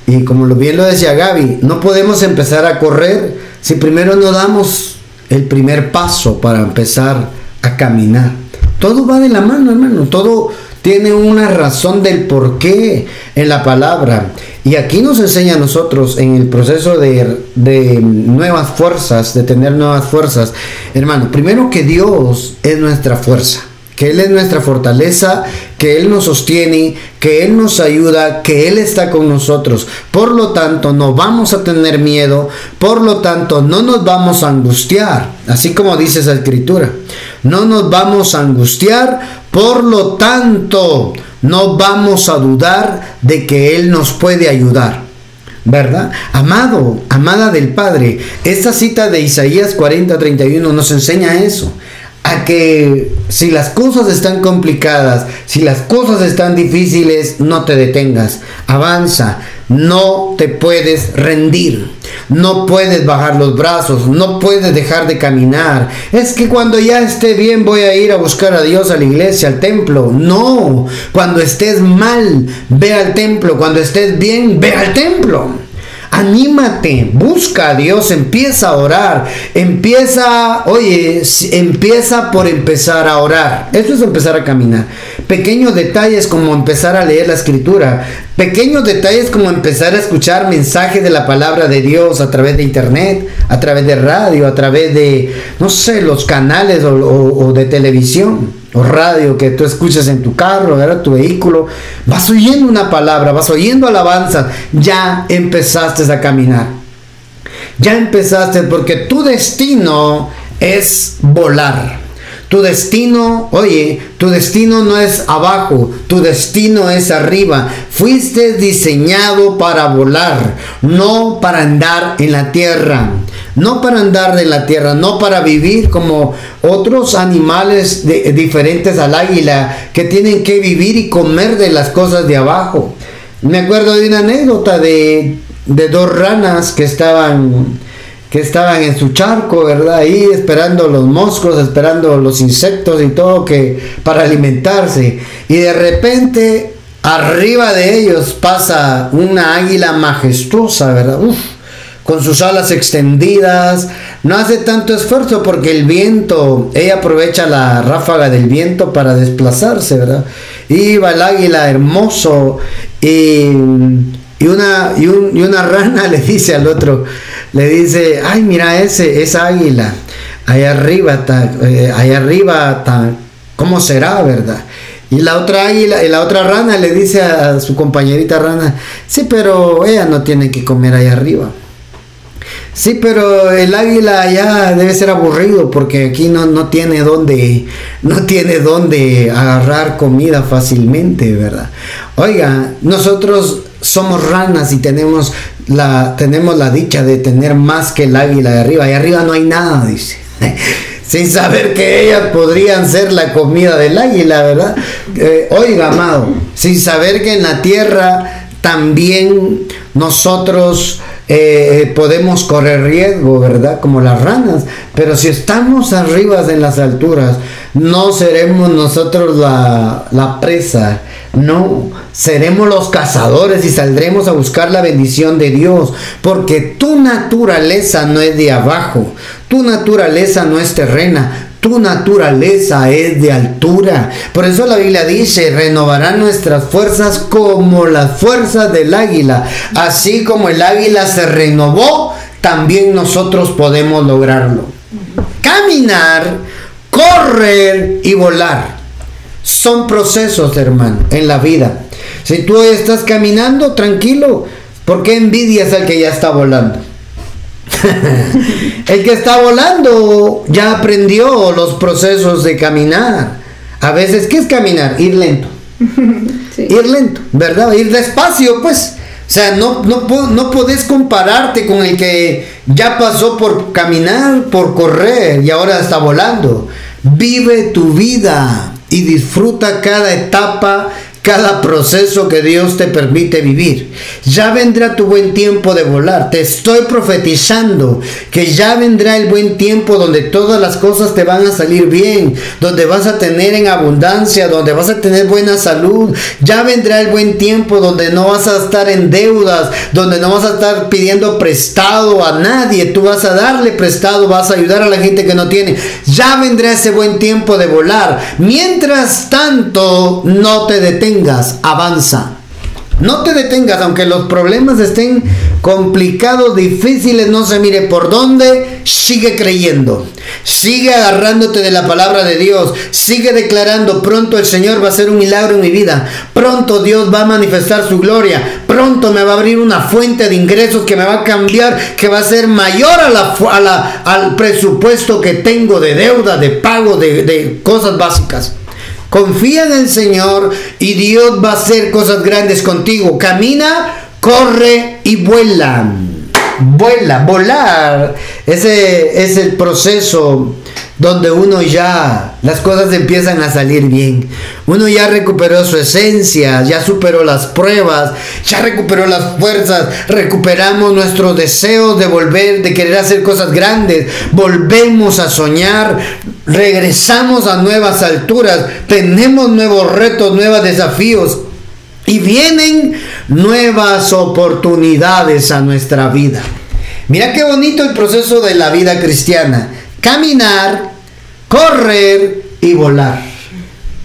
S1: Y como bien lo decía Gaby, no podemos empezar a correr si primero no damos el primer paso para empezar a caminar. Todo va de la mano, hermano. Todo tiene una razón del por qué en la palabra. Y aquí nos enseña a nosotros en el proceso de, de, nuevas fuerzas, de tener nuevas fuerzas. Hermano, primero que Dios es nuestra fuerza que Él es nuestra fortaleza, que Él nos sostiene, que Él nos ayuda, que Él está con nosotros. Por lo tanto, no vamos a tener miedo, por lo tanto, no nos vamos a angustiar, así como dice esa escritura. No nos vamos a angustiar, por lo tanto, no vamos a dudar de que Él nos puede ayudar. ¿verdad? Amado, amada del Padre, esta cita de Isaías 40-31 nos enseña eso a que si las cosas están complicadas, si las cosas están difíciles, no te detengas, avanza, no te puedes rendir, no puedes bajar los brazos, no puedes dejar de caminar. Es que cuando ya esté bien voy a ir a buscar a Dios a la iglesia, al templo. No, cuando estés mal, ve al templo, cuando estés bien, ve al templo. Anímate, busca a Dios, empieza a orar, empieza, oye, empieza por empezar a orar. Esto es empezar a caminar. Pequeños detalles como empezar a leer la escritura, pequeños detalles como empezar a escuchar mensajes de la palabra de Dios a través de internet, a través de radio, a través de, no sé, los canales o, o de televisión radio que tú escuchas en tu carro, ¿verdad? tu vehículo, vas oyendo una palabra, vas oyendo alabanza, ya empezaste a caminar. Ya empezaste porque tu destino es volar. Tu destino, oye, tu destino no es abajo, tu destino es arriba. Fuiste diseñado para volar, no para andar en la tierra no para andar en la tierra, no para vivir como otros animales diferentes al águila que tienen que vivir y comer de las cosas de abajo. Me acuerdo de una anécdota de, dos ranas que estaban que estaban en su charco, ¿verdad? Ahí esperando los moscos, esperando los insectos y todo que para alimentarse. Y de repente arriba de ellos pasa una águila majestuosa, ¿verdad? Con sus alas extendidas, no hace tanto esfuerzo porque el viento, ella aprovecha la ráfaga del viento para desplazarse, ¿verdad? Iba el águila hermoso y, una, y, una rana (laughs) le dice al otro, le dice, ay, mira ese, esa águila, allá arriba, está, eh, arriba, está, ¿cómo será, verdad? Y la otra águila, y la otra rana le dice a su compañerita rana, sí, pero ella no tiene que comer allá arriba. Sí, pero el águila ya debe ser aburrido porque aquí no, no tiene dónde, no tiene dónde agarrar comida fácilmente, ¿verdad? Oiga, nosotros somos ranas y tenemos la, tenemos la dicha de tener más que el águila de arriba. Y arriba no hay nada, dice. (laughs) Sin saber que ellas podrían ser la comida del águila, ¿verdad? Eh, oiga, amado, sin saber que en la tierra también nosotros eh, podemos correr riesgo, ¿verdad? Como las ranas. Pero si estamos arriba en las alturas, no seremos nosotros la, la presa. No, seremos los cazadores y saldremos a buscar la bendición de Dios. Porque tu naturaleza no es de abajo. Tu naturaleza no es terrena tu naturaleza es de altura. Por eso la Biblia dice, renovarán nuestras fuerzas como las fuerzas del águila. Así como el águila se renovó, también nosotros podemos lograrlo. Caminar, correr y volar. Son procesos, hermano, en la vida. Si tú estás caminando, tranquilo, ¿por qué envidias al que ya está volando? (laughs) el que está volando ya aprendió los procesos de caminar. A veces, ¿qué es caminar? Ir lento. (laughs) Ir lento, ¿verdad? Ir despacio, pues. O sea, no, no, no podés compararte con el que ya pasó por caminar, por correr y ahora está volando. Vive tu vida y disfruta cada etapa cada proceso que Dios te permite vivir. Ya vendrá tu buen tiempo de volar. Te estoy profetizando que ya vendrá el buen tiempo donde todas las cosas te van a salir bien, donde vas a tener en abundancia, donde vas a tener buena salud. Ya vendrá el buen tiempo donde no vas a estar en deudas, donde no vas a estar pidiendo prestado a nadie. Tú vas a darle prestado, vas a ayudar a la gente que no tiene. Ya vendrá ese buen tiempo de volar. Mientras tanto, no te detengas, avanza. No te detengas, aunque los problemas estén complicados, difíciles, no se mire por dónde, sigue creyendo. Sigue agarrándote de la palabra de Dios. Sigue declarando, pronto el Señor va a hacer un milagro en mi vida. Pronto Dios va a manifestar su gloria. Pronto me va a abrir una fuente de ingresos que me va a cambiar, que va a ser mayor a la, al presupuesto que tengo de deuda, de pago, de, de cosas básicas. Confía en el Señor y Dios va a hacer cosas grandes contigo. Camina, corre y vuela. Vuela, volar. Ese es el proceso donde uno ya las cosas empiezan a salir bien. Uno ya recuperó su esencia, ya superó las pruebas, ya recuperó las fuerzas, recuperamos nuestros deseos de volver, de querer hacer cosas grandes, volvemos a soñar, regresamos a nuevas alturas, tenemos nuevos retos, nuevos desafíos y vienen nuevas oportunidades a nuestra vida. Mira qué bonito el proceso de la vida cristiana caminar, correr y volar.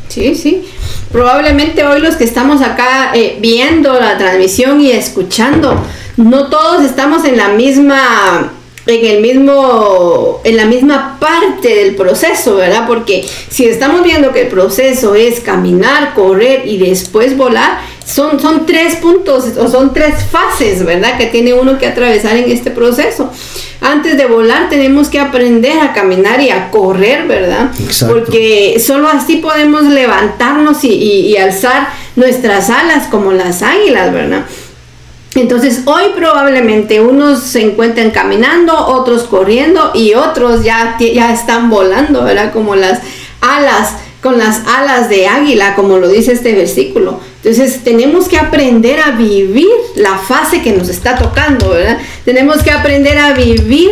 S2: Sí, sí. Probablemente hoy los que estamos acá eh, viendo la transmisión y escuchando, no todos estamos en la misma en el mismo en la misma parte del proceso, ¿verdad? Porque si estamos viendo que el proceso es caminar, correr y después volar, son, son tres puntos o son tres fases, ¿verdad? Que tiene uno que atravesar en este proceso. Antes de volar tenemos que aprender a caminar y a correr, ¿verdad? Porque solo así podemos levantarnos y alzar nuestras alas como las águilas, ¿verdad? Entonces hoy probablemente unos se encuentren caminando, otros corriendo y otros ya, ya están volando, ¿verdad? Como las alas, con las alas de águila, como lo dice este versículo. Entonces tenemos que aprender a vivir la fase que nos está tocando, ¿verdad? Tenemos que aprender a vivir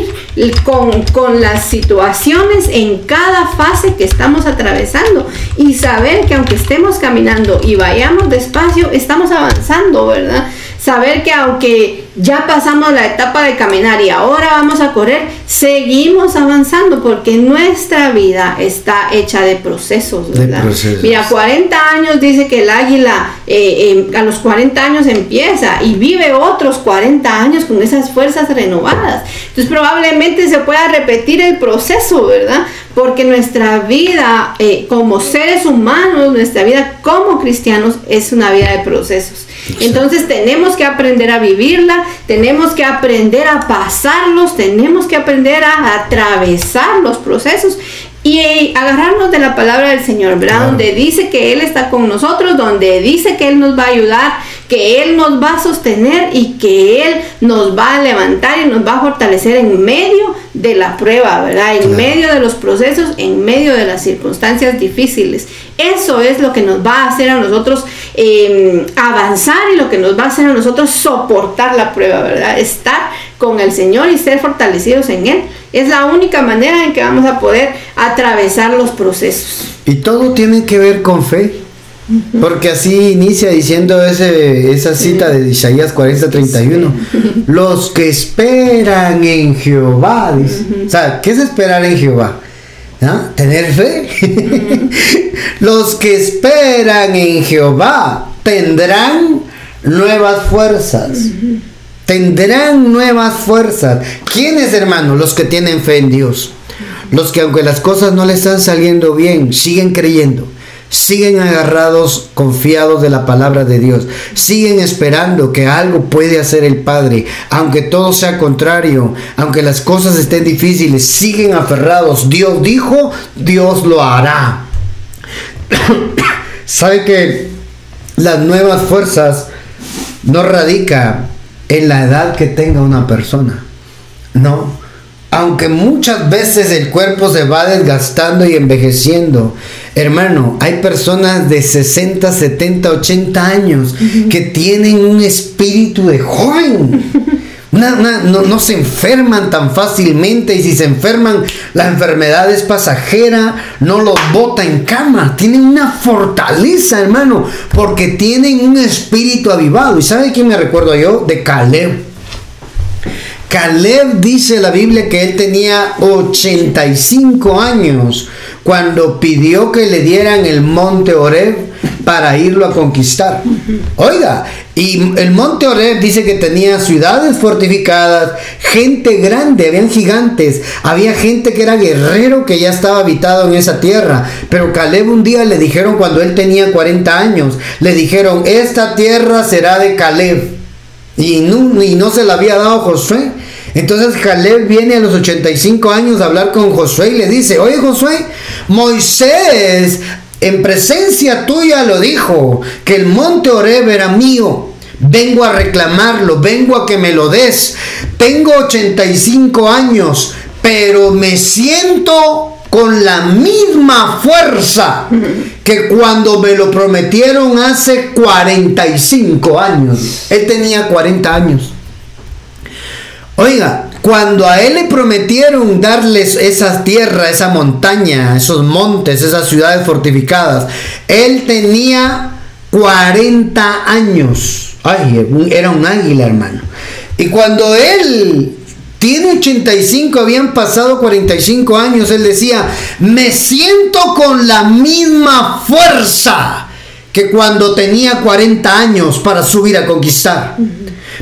S2: con, con, las situaciones en cada fase que estamos atravesando y saber que aunque estemos caminando y vayamos despacio, estamos avanzando, ¿verdad? saber que aunque ya pasamos la etapa de caminar y ahora vamos a correr, seguimos avanzando porque nuestra vida está hecha de procesos, ¿verdad? Mira, 40 años dice que el águila eh, a los 40 años empieza y vive otros 40 años con esas fuerzas renovadas. Entonces probablemente se pueda repetir el proceso, ¿verdad? Porque nuestra vida eh, como seres humanos, nuestra vida como cristianos es una vida de procesos. Entonces tenemos que aprender a vivirla, tenemos que aprender a pasarlos, tenemos que aprender a atravesar los procesos y agarrarnos de la palabra del Señor, ¿verdad? Donde dice que Él está con nosotros, donde dice que Él nos va a ayudar, que Él nos va a sostener y que Él nos va a levantar y nos va a fortalecer en medio de la prueba, ¿verdad? En medio de los procesos, en medio de las circunstancias difíciles. Eso es lo que nos va a hacer a nosotros em, avanzar y lo que nos va a hacer a nosotros soportar la prueba, ¿verdad? Estar con el Señor y ser fortalecidos en Él. Es la única manera en que vamos a poder atravesar los procesos.
S1: Y todo tiene que ver con fe. Porque así inicia diciendo ese, esa cita de Isaías 40:31. (laughs) Los que esperan en Jehová. O sea, ¿qué es esperar en Jehová? ¿Ah? Tener fe. (laughs) Los que esperan en Jehová tendrán nuevas fuerzas. Tendrán nuevas fuerzas. ¿Quiénes, hermanos? Los que tienen fe en Dios. Los que aunque las cosas no les están saliendo bien, siguen creyendo siguen agarrados, confiados de la palabra de Dios, siguen esperando que algo puede hacer el Padre, aunque todo sea contrario, aunque las cosas estén difíciles, siguen aferrados. Dios dijo, Dios lo hará. (coughs) ¿Sabe que las nuevas fuerzas no radica en la edad que tenga una persona? No, aunque muchas veces el cuerpo se va desgastando y envejeciendo, hermano, hay personas de 60, 70, 80 años que tienen un espíritu de joven. (laughs) no, se enferman tan fácilmente y si se enferman, la enfermedad es pasajera, no los bota en cama. Tienen una fortaleza, hermano, porque tienen un espíritu avivado. ¿Y sabe quién me recuerdo yo? De Caleb. Caleb dice la Biblia que él tenía 85 años cuando pidió que le dieran el monte Oreb para irlo a conquistar. Oiga, y el monte Oreb dice que tenía ciudades fortificadas, gente grande, habían gigantes, había gente que era guerrero que ya estaba habitado en esa tierra. Pero Caleb un día le dijeron cuando él tenía 40 años, le dijeron, esta tierra será de Caleb. Y no, y no se la había dado Josué. Entonces Caleb viene a los 85 años a hablar con Josué y le dice, oye Josué, Moisés en presencia tuya lo dijo, que el monte Oreb era mío. Vengo a reclamarlo, vengo a que me lo des. Tengo 85 años, pero me siento con la misma fuerza que cuando me lo prometieron hace 45 años. Él tenía 40 años. Oiga, cuando a él le prometieron darles esa tierra, esa montaña, esos montes, esas ciudades fortificadas, él tenía 40 años. Ay, era un águila, hermano. Y cuando él tiene 85, habían pasado 45 años, él decía, me siento con la misma fuerza que cuando tenía 40 años para subir a conquistar.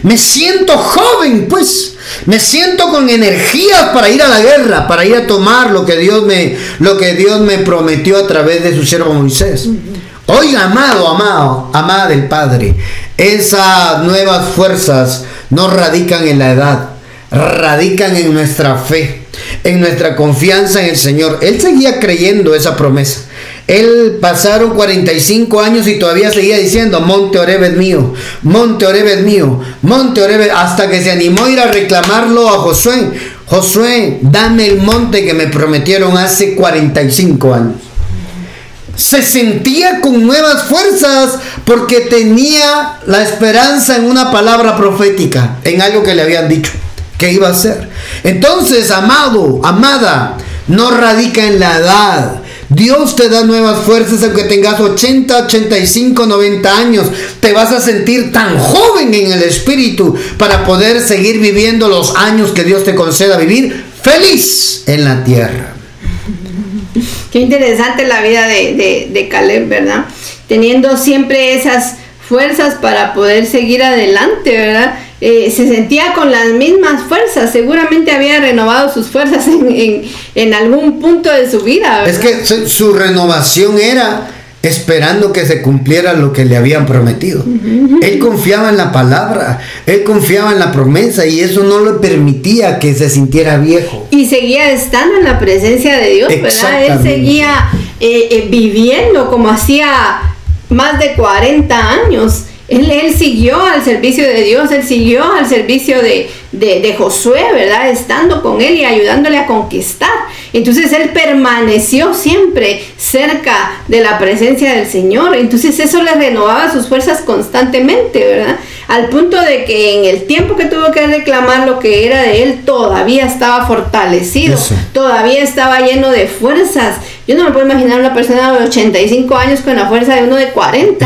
S1: Me siento joven, pues. Me siento con energía para ir a la guerra, para ir a tomar lo que Dios me, lo que Dios me prometió a través de su siervo Moisés. Oiga, amado, amado, amada del Padre, esas nuevas fuerzas no radican en la edad, radican en nuestra fe, en nuestra confianza en el Señor. Él seguía creyendo esa promesa. Él pasaron 45 años y todavía seguía diciendo, Monte Oreb es mío, Monte Oreb es mío, Monte Oreb, hasta que se animó a ir a reclamarlo a Josué. Josué, dame el monte que me prometieron hace 45 años. Se sentía con nuevas fuerzas porque tenía la esperanza en una palabra profética, en algo que le habían dicho que iba a hacer. Entonces, amado, amada, no radica en la edad, Dios te da nuevas fuerzas aunque tengas 80, 85, 90 años. Te vas a sentir tan joven en el espíritu para poder seguir viviendo los años que Dios te conceda vivir feliz en la tierra.
S2: Qué interesante la vida de, de Caleb, ¿verdad? Teniendo siempre esas fuerzas para poder seguir adelante, ¿verdad? Eh, se sentía con las mismas fuerzas, seguramente había renovado sus fuerzas en, algún punto de su vida.
S1: Es que su renovación era esperando que se cumpliera lo que le habían prometido. Él confiaba en la palabra, él confiaba en la promesa y eso no le permitía que se sintiera viejo.
S2: Y seguía estando en la presencia de Dios, ¿verdad? Él seguía eh, eh, viviendo como hacía más de 40 años él, él, siguió al servicio de Dios, él siguió al servicio de, de, Josué, ¿verdad? Estando con él y ayudándole a conquistar. Entonces él permaneció siempre cerca de la presencia del Señor. Entonces eso le renovaba sus fuerzas constantemente, ¿verdad? Al punto de que en el tiempo que tuvo que reclamar lo que era de él, todavía estaba fortalecido, todavía estaba lleno de fuerzas. Yo no me puedo imaginar una persona de 85 años con la fuerza de uno de 40, (laughs)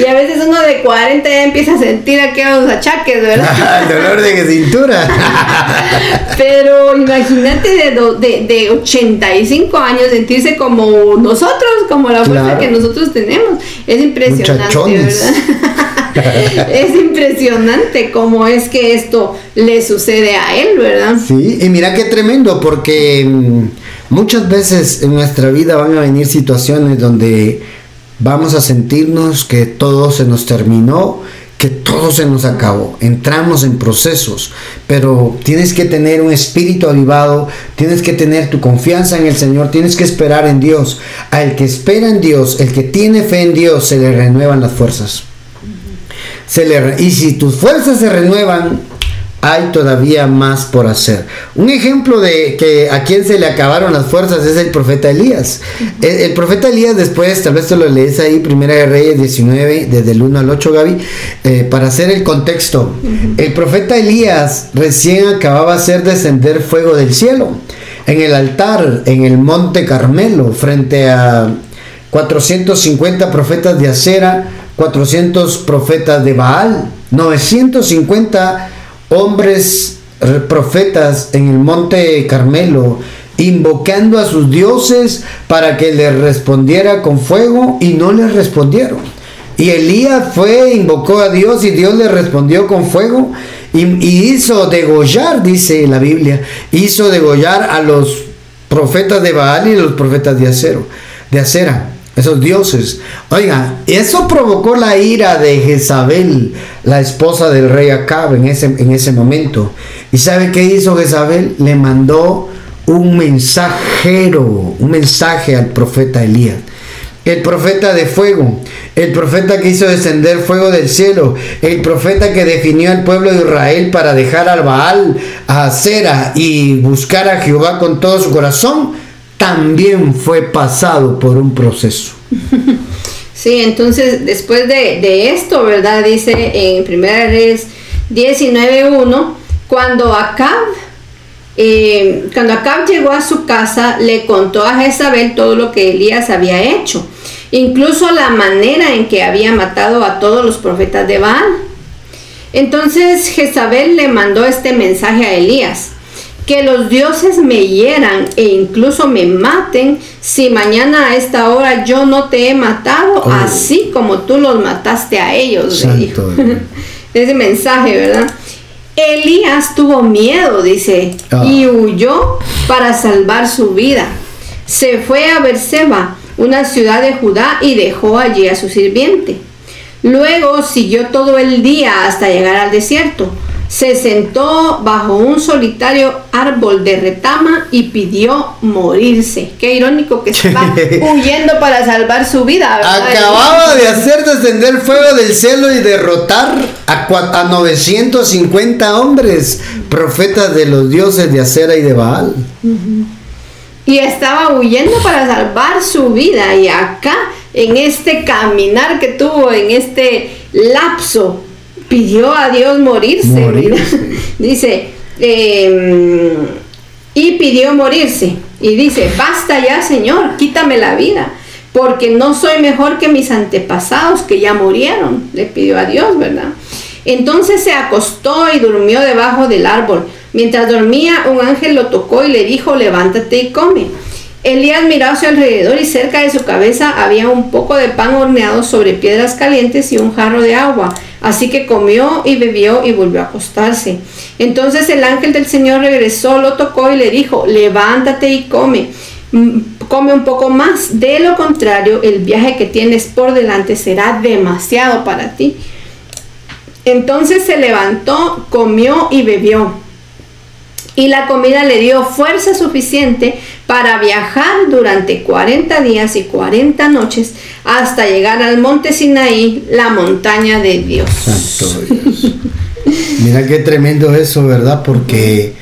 S2: y a veces uno de 40 ya empieza a sentir aquellos achaques, ¿verdad? (laughs)
S1: el dolor de cintura. (laughs)
S2: Pero imagínate de, de, 85 años sentirse como nosotros, como la fuerza que nosotros tenemos. Es impresionante, ¿verdad? (laughs) es impresionante cómo es que esto le sucede a él, ¿verdad?
S1: Sí, y mira qué tremendo, porque mm, muchas veces en nuestra vida van a venir situaciones donde vamos a sentirnos que todo se nos terminó que todo se nos acabó. Entramos en procesos, pero tienes que tener un espíritu avivado, tienes que tener tu confianza en el Señor, tienes que esperar en Dios. Al que espera en Dios, el que tiene fe en Dios, se le renuevan las fuerzas. Se le y si tus fuerzas se renuevan, hay todavía más por hacer. Un ejemplo de que a quien se le acabaron las fuerzas es el profeta Elías. el, profeta Elías después, tal vez te lo lees ahí, Primera de Reyes 19, desde el 1 al 8, Gaby, eh, para hacer el contexto. El profeta Elías recién acababa de hacer descender fuego del cielo en el altar, en el monte Carmelo, frente a 450 profetas de Acera, 400 profetas de Baal, 950 hombres profetas en el monte Carmelo, invocando a sus dioses para que les respondiera con fuego y no les respondieron. Y Elías fue, invocó a Dios y Dios le respondió con fuego y, hizo degollar, dice la Biblia, hizo degollar a los profetas de Baal y los profetas de acero, de acera esos dioses. Oiga, eso provocó la ira de Jezabel, la esposa del rey Acab en ese, en ese momento. ¿Y sabe qué hizo Jezabel? Le mandó un mensajero, un mensaje al profeta Elías. El profeta de fuego, el profeta que hizo descender fuego del cielo, el profeta que definió al pueblo de Israel para dejar al Baal, a Acera y buscar a Jehová con todo su corazón también fue pasado por un proceso. (laughs)
S2: Sí, entonces después de, esto, ¿verdad? Dice en 1 Reyes 19.1, cuando Acab, eh, cuando Acab llegó a su casa, le contó a Jezabel todo lo que Elías había hecho, incluso la manera en que había matado a todos los profetas de Baal. Entonces Jezabel le mandó este mensaje a Elías que los dioses me hieran e incluso me maten si mañana a esta hora yo no te he matado, oh. así como tú los mataste a ellos. (laughs) Ese mensaje, ¿verdad? Elías tuvo miedo, dice, ah. y huyó para salvar su vida. Se fue a Berseba, una ciudad de Judá, y dejó allí a su sirviente. Luego siguió todo el día hasta llegar al desierto se sentó bajo un solitario árbol de retama y pidió morirse. Qué irónico que estaba huyendo para salvar su vida.
S1: Acababa de hacer descender fuego del cielo y derrotar a, 950 hombres, profetas de los dioses de Acera y de Baal.
S2: Y estaba huyendo para salvar su vida. Y acá, en este caminar que tuvo, en este lapso pidió a Dios morirse. (laughs) dice, em, y pidió morirse. Y dice, basta ya, Señor, quítame la vida, porque no soy mejor que mis antepasados que ya murieron. Le pidió a Dios, ¿verdad? Entonces se acostó y durmió debajo del árbol. Mientras dormía, un ángel lo tocó y le dijo, levántate y come. Elías miró a su alrededor y cerca de su cabeza había un poco de pan horneado sobre piedras calientes y un jarro de agua. Así que comió y bebió y volvió a acostarse. Entonces el ángel del Señor regresó, lo tocó y le dijo, levántate y come. Mm, come un poco más. De lo contrario, el viaje que tienes por delante será demasiado para ti. Entonces se levantó, comió y bebió y la comida le dio fuerza suficiente para viajar durante 40 días y 40 noches hasta llegar al monte Sinaí, la montaña de Dios. Santo Dios.
S1: Mira qué tremendo eso, ¿verdad? Porque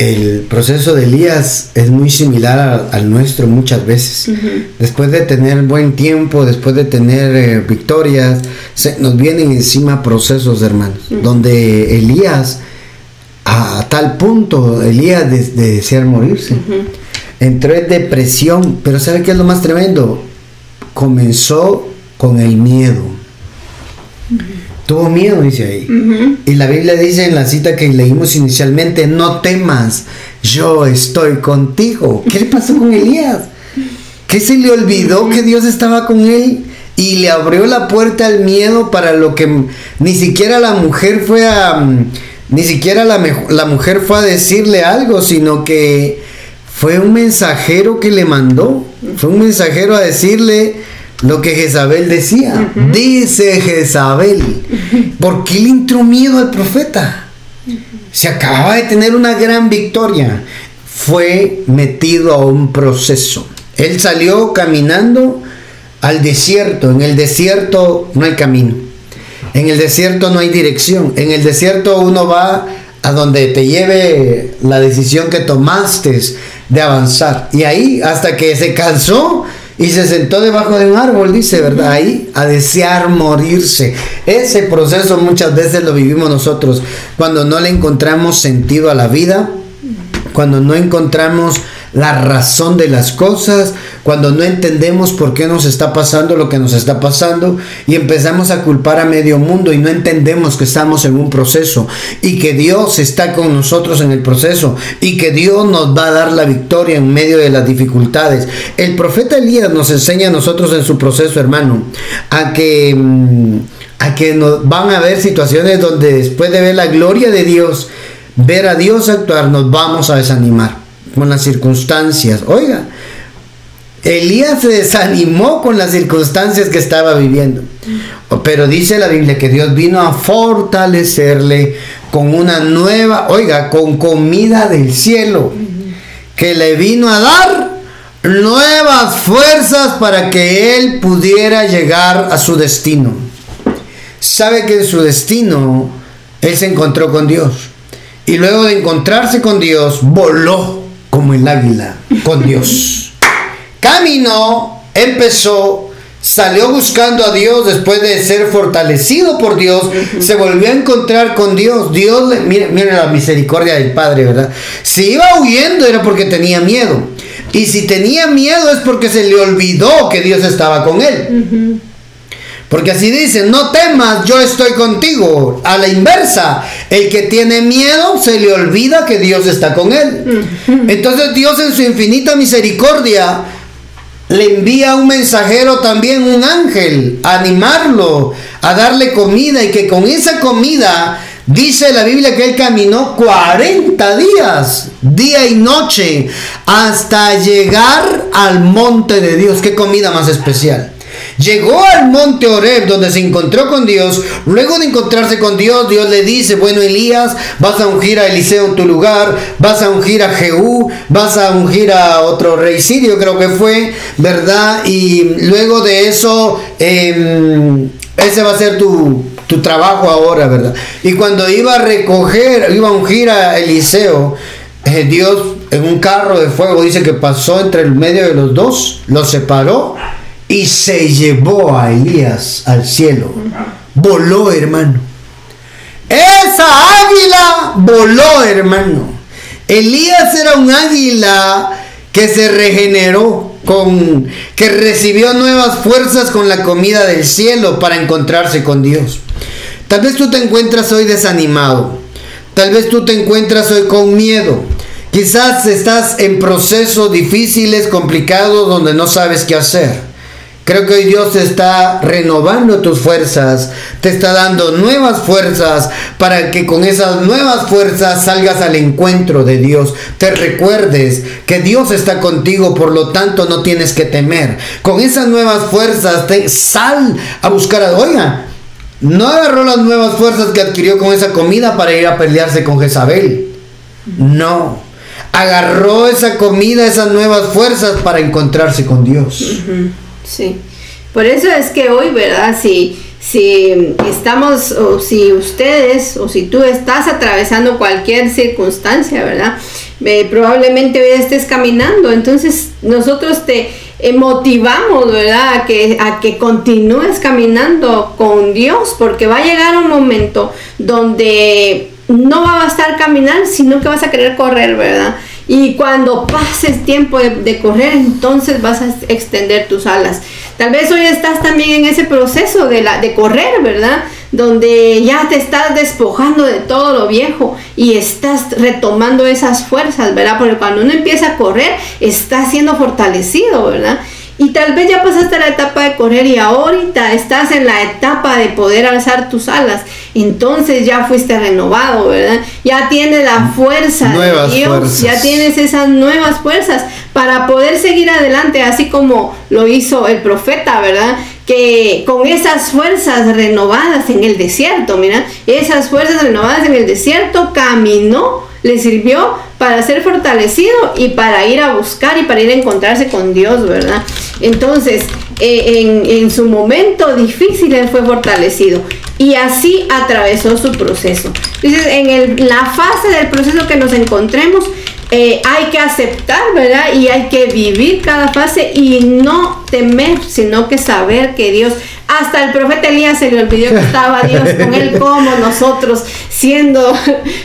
S1: el proceso de Elías es muy similar al, nuestro muchas veces. Después de tener buen tiempo, después de tener eh, victorias, se, nos vienen encima procesos, hermanos, donde Elías a, tal punto Elías de, desear morirse. Entró en depresión, pero ¿sabe qué es lo más tremendo? Comenzó con el miedo. Tuvo miedo, dice ahí. Y la Biblia dice en la cita que leímos inicialmente, no temas, yo estoy contigo. ¿Qué le pasó con Elías? ¿Qué se le olvidó que Dios estaba con él? Y le abrió la puerta al miedo para lo que ni siquiera la mujer fue a ni siquiera la, la mujer fue a decirle algo, sino que fue un mensajero que le mandó. Fue un mensajero a decirle lo que Jezabel decía. Dice Jezabel. ¿Por qué le entró miedo al profeta? Se acababa de tener una gran victoria. Fue metido a un proceso. Él salió caminando al desierto. En el desierto no hay camino. En el desierto no hay dirección. En el desierto uno va a donde te lleve la decisión que tomaste de avanzar. Y ahí, hasta que se cansó y se sentó debajo de un árbol, dice, ¿verdad? Ahí, a desear morirse. Ese proceso muchas veces lo vivimos nosotros, cuando no le encontramos sentido a la vida, cuando no encontramos la razón de las cosas, cuando no entendemos por qué nos está pasando lo que nos está pasando y empezamos a culpar a medio mundo y no entendemos que estamos en un proceso y que Dios está con nosotros en el proceso y que Dios nos va a dar la victoria en medio de las dificultades. El profeta Elías nos enseña a nosotros en su proceso, hermano, a que mm, a que nos van a haber situaciones donde después de ver la gloria de Dios, ver a Dios actuar, nos vamos a desanimar con las circunstancias. Oiga, Elías se desanimó con las circunstancias que estaba viviendo. Pero dice la Biblia que Dios vino a fortalecerle con una nueva, oiga, con comida del cielo, que le vino a dar nuevas fuerzas para que él pudiera llegar a su destino. Sabe que en su destino él se encontró con Dios. Y luego de encontrarse con Dios, voló como el águila con Dios. Caminó, empezó, salió buscando a Dios después de ser fortalecido por Dios, se volvió a encontrar con Dios. Dios, mire, mire la misericordia del Padre, ¿verdad? Si iba huyendo era porque tenía miedo. Y si tenía miedo es porque se le olvidó que Dios estaba con él. Porque así dice, no temas, yo estoy contigo. A la inversa, el que tiene miedo se le olvida que Dios está con él. (laughs) Entonces Dios en su infinita misericordia le envía un mensajero también, un ángel, a animarlo, a darle comida y que con esa comida Dice la Biblia que él caminó 40 días, día y noche, hasta llegar al monte de Dios. Qué comida más especial. Llegó al monte Oreb donde se encontró con Dios. Luego de encontrarse con Dios, Dios le dice, bueno Elías, vas a ungir a Eliseo en tu lugar, vas a ungir a Jehú, vas a ungir a otro rey sirio, creo que fue, ¿verdad? Y luego de eso, em, ese va a ser tu, tu trabajo ahora, ¿verdad? Y cuando iba a recoger, iba a ungir a Eliseo, eh, Dios en un carro de fuego dice que pasó entre el medio de los dos, los separó y se llevó a Elías al cielo. Voló, hermano. Esa águila voló, hermano. Elías era un águila que se regeneró con que recibió nuevas fuerzas con la comida del cielo para encontrarse con Dios. Tal vez tú te encuentras hoy desanimado. Tal vez tú te encuentras hoy con miedo. Quizás estás en procesos difíciles, complicados, donde no sabes qué hacer. Creo que hoy Dios está renovando tus fuerzas, te está dando nuevas fuerzas para que con esas nuevas fuerzas salgas al encuentro de Dios. Te recuerdes que Dios está contigo, por lo tanto no tienes que temer. Con esas nuevas fuerzas, te, sal a buscar a... Oiga, no agarró las nuevas fuerzas que adquirió con esa comida para ir a pelearse con Jezabel. No. Agarró esa comida, esas nuevas fuerzas para encontrarse con Dios.
S2: Sí, por eso es que hoy, ¿verdad? Si, si estamos, o si ustedes, o si tú estás atravesando cualquier circunstancia, ¿verdad? probablemente hoy estés caminando, entonces nosotros te eh, motivamos, ¿verdad? A que, a que continúes caminando con Dios, porque va a llegar un momento donde no va a bastar caminar, sino que vas a querer correr, ¿verdad? Y cuando pases tiempo de, correr, entonces vas a extender tus alas. Tal vez hoy estás también en ese proceso de, de correr, ¿verdad? Donde ya te estás despojando de todo lo viejo y estás retomando esas fuerzas, ¿verdad? Porque cuando uno empieza a correr, está siendo fortalecido, ¿verdad? Y tal vez ya pasaste la etapa de correr y ahorita estás en la etapa de poder alzar tus alas. Entonces ya fuiste renovado, ¿verdad? Ya tienes la fuerza
S1: nuevas de Dios, fuerzas.
S2: ya tienes esas nuevas fuerzas para poder seguir adelante, así como lo hizo el profeta, ¿verdad? Que con esas fuerzas renovadas en el desierto, mira, esas fuerzas renovadas en el desierto caminó le sirvió para ser fortalecido y para ir a buscar y para ir a encontrarse con Dios, ¿verdad? Entonces, eh, en, su momento difícil él fue fortalecido y así atravesó su proceso. Entonces, en la fase del proceso que nos encontremos, eh, hay que aceptar, ¿verdad? Y hay que vivir cada fase y no temer, sino que saber que Dios, hasta el profeta Elías se le olvidó que estaba Dios con él como nosotros, siendo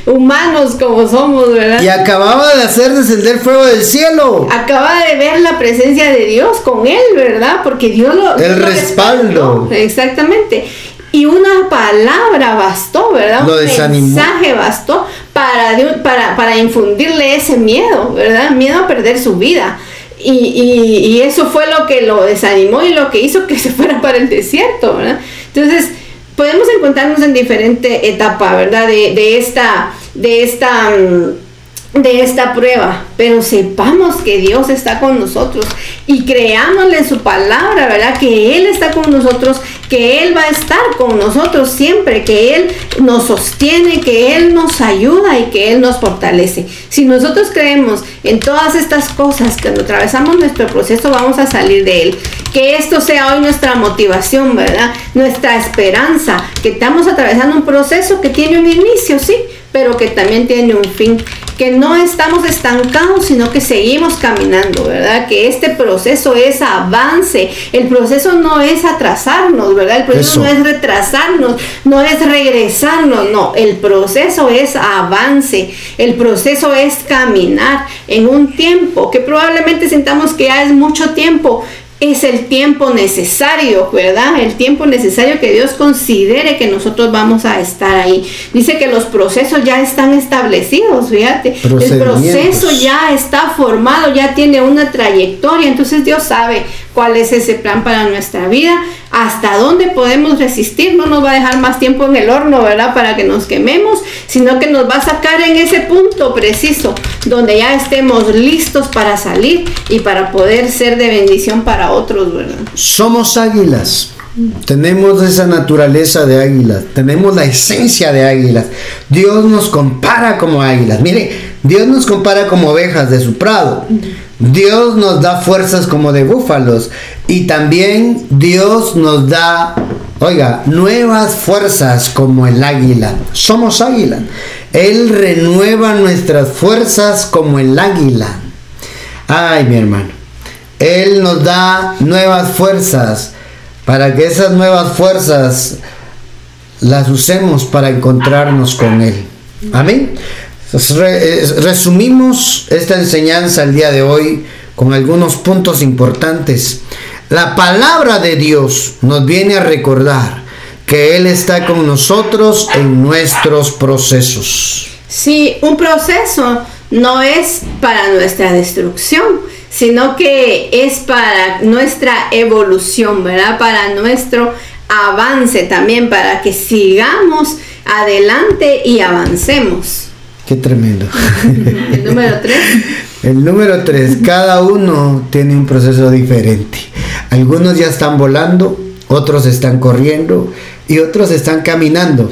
S2: humanos como somos, ¿verdad?
S1: Y acababa de hacer descender fuego del cielo.
S2: Acaba de ver la presencia de Dios con él, ¿verdad? Porque Dios lo...
S1: El respaldo.
S2: Exactamente y una palabra bastó, ¿verdad?
S1: Lo
S2: un
S1: desanimó.
S2: mensaje bastó para, para, para infundirle ese miedo, ¿verdad? Miedo a perder su vida. Y, y, eso fue lo que lo desanimó y lo que hizo que (laughs) se fuera para el desierto, ¿verdad? Entonces, podemos encontrarnos en diferente etapa, ¿verdad? De, de esta, de esta de esta prueba, pero sepamos que Dios está con nosotros y creámosle su palabra, ¿verdad? Que Él está con nosotros, que Él va a estar con nosotros siempre, que Él nos sostiene, que Él nos ayuda y que Él nos fortalece. Si nosotros creemos en todas estas cosas, cuando atravesamos nuestro proceso vamos a salir de Él. Que esto sea hoy nuestra motivación, ¿verdad? Nuestra esperanza, que estamos atravesando un proceso que tiene un inicio, sí, pero que también tiene un fin que no estamos estancados, sino que seguimos caminando, ¿verdad? Que este proceso es avance. El proceso no es atrasarnos, ¿verdad? El proceso Eso. no es retrasarnos, no es regresarnos, no. El proceso es avance. El proceso es caminar en un tiempo que probablemente sintamos que ya es mucho tiempo, es el tiempo necesario, ¿verdad? El tiempo necesario que Dios considere que nosotros vamos a estar ahí. Dice que los procesos ya están establecidos, fíjate. El proceso ya está formado, ya tiene una trayectoria. Entonces Dios sabe cuál es ese plan para nuestra vida, hasta dónde podemos resistir. No nos va a dejar más tiempo en el horno, ¿verdad? Para que nos quememos, sino que nos va a sacar en ese punto preciso, donde ya estemos listos para salir y para poder ser de bendición para otros, ¿verdad?
S1: Somos águilas. Tenemos esa naturaleza de águilas, tenemos la esencia de águilas. Dios nos compara como águilas. Mire, Dios nos compara como ovejas de su prado. Dios nos da fuerzas como de búfalos y también Dios nos da, oiga, nuevas fuerzas como el águila. Somos águila. Él renueva nuestras fuerzas como el águila. Ay, mi hermano. Él nos da nuevas fuerzas para que esas nuevas fuerzas las usemos para encontrarnos con Él. Amén. Resumimos esta enseñanza el día de hoy con algunos puntos importantes. La palabra de Dios nos viene a recordar que Él está con nosotros en nuestros procesos.
S2: Sí, un proceso no es para nuestra destrucción, sino que es para nuestra evolución, ¿verdad? Para nuestro avance también, para que sigamos adelante y avancemos.
S1: Qué tremendo. (laughs)
S2: El número tres.
S1: El número tres, cada uno tiene un proceso diferente. Algunos ya están volando, otros están corriendo y otros están caminando.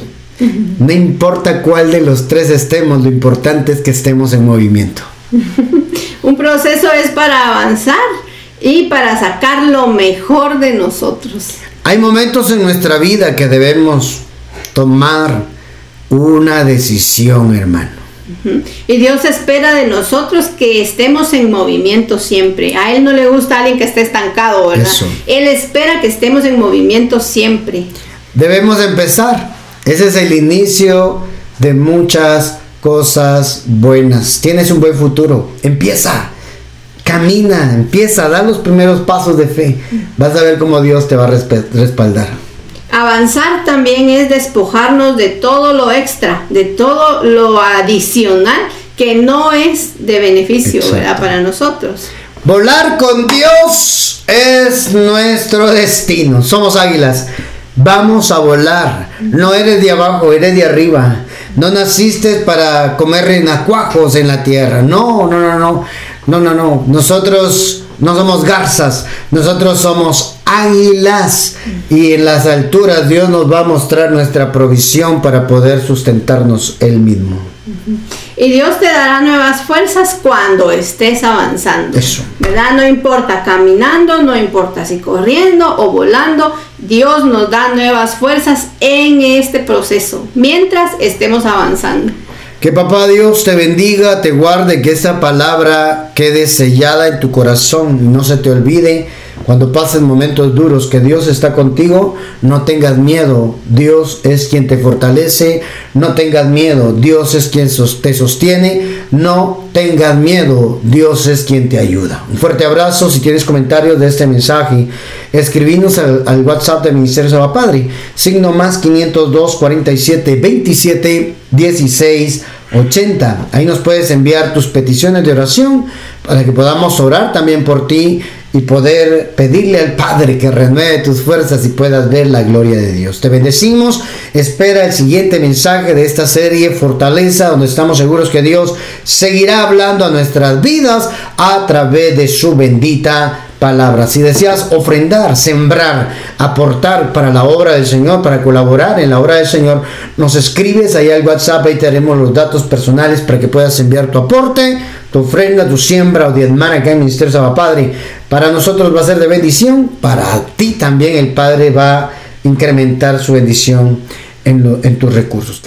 S1: No importa cuál de los tres estemos, lo importante es que estemos en movimiento. (laughs)
S2: un proceso es para avanzar y para sacar lo mejor de nosotros.
S1: Hay momentos en nuestra vida que debemos tomar una decisión, hermano.
S2: Y Dios espera de nosotros que estemos en movimiento siempre. A Él no le gusta a alguien que esté estancado, ¿verdad?
S1: Eso.
S2: Él espera que estemos en movimiento siempre.
S1: Debemos empezar. Ese es el inicio de muchas cosas buenas. Tienes un buen futuro. Empieza. Camina, empieza, da los primeros pasos de fe. Vas a ver cómo Dios te va a respaldar.
S2: Avanzar también es despojarnos de todo lo extra, de todo lo adicional que no es de beneficio para nosotros.
S1: Volar con Dios es nuestro destino. Somos águilas. Vamos a volar. No eres de abajo, eres de arriba. No naciste para comer renacuajos en la tierra. No, no, no, no. No, no, no. Nosotros no somos garzas, nosotros somos águilas y en las alturas Dios nos va a mostrar nuestra provisión para poder sustentarnos Él mismo.
S2: Y Dios te dará nuevas fuerzas cuando estés avanzando.
S1: Eso.
S2: ¿Verdad? No importa caminando, no importa si corriendo o volando, Dios nos da nuevas fuerzas en este proceso, mientras estemos avanzando.
S1: Que papá Dios te bendiga, te guarde, que esa palabra quede sellada en tu corazón no se te olvide cuando pases momentos duros, que Dios está contigo, no tengas miedo. Dios es quien te fortalece. No tengas miedo. Dios es quien te sostiene. No tengas miedo. Dios es quien te ayuda. Un fuerte abrazo. Si tienes comentarios de este mensaje, escribinos al, WhatsApp del Ministerio Salva Padre. Signo más 502 47 27 16 80. Ahí nos puedes enviar tus peticiones de oración para que podamos orar también por ti y poder pedirle al Padre que renueve tus fuerzas y puedas ver la gloria de Dios. Te bendecimos, espera el siguiente mensaje de esta serie Fortaleza, donde estamos seguros que Dios seguirá hablando a nuestras vidas a través de su bendita palabra. Si deseas ofrendar, sembrar, aportar para la obra del Señor, para colaborar en la obra del Señor, nos escribes ahí al WhatsApp, ahí tenemos los datos personales para que puedas enviar tu aporte tu ofrenda, tu siembra o diezmar acá en Ministerio Saba Padre. Para nosotros va a ser de bendición, para ti también el Padre va a incrementar su bendición en, en tus recursos.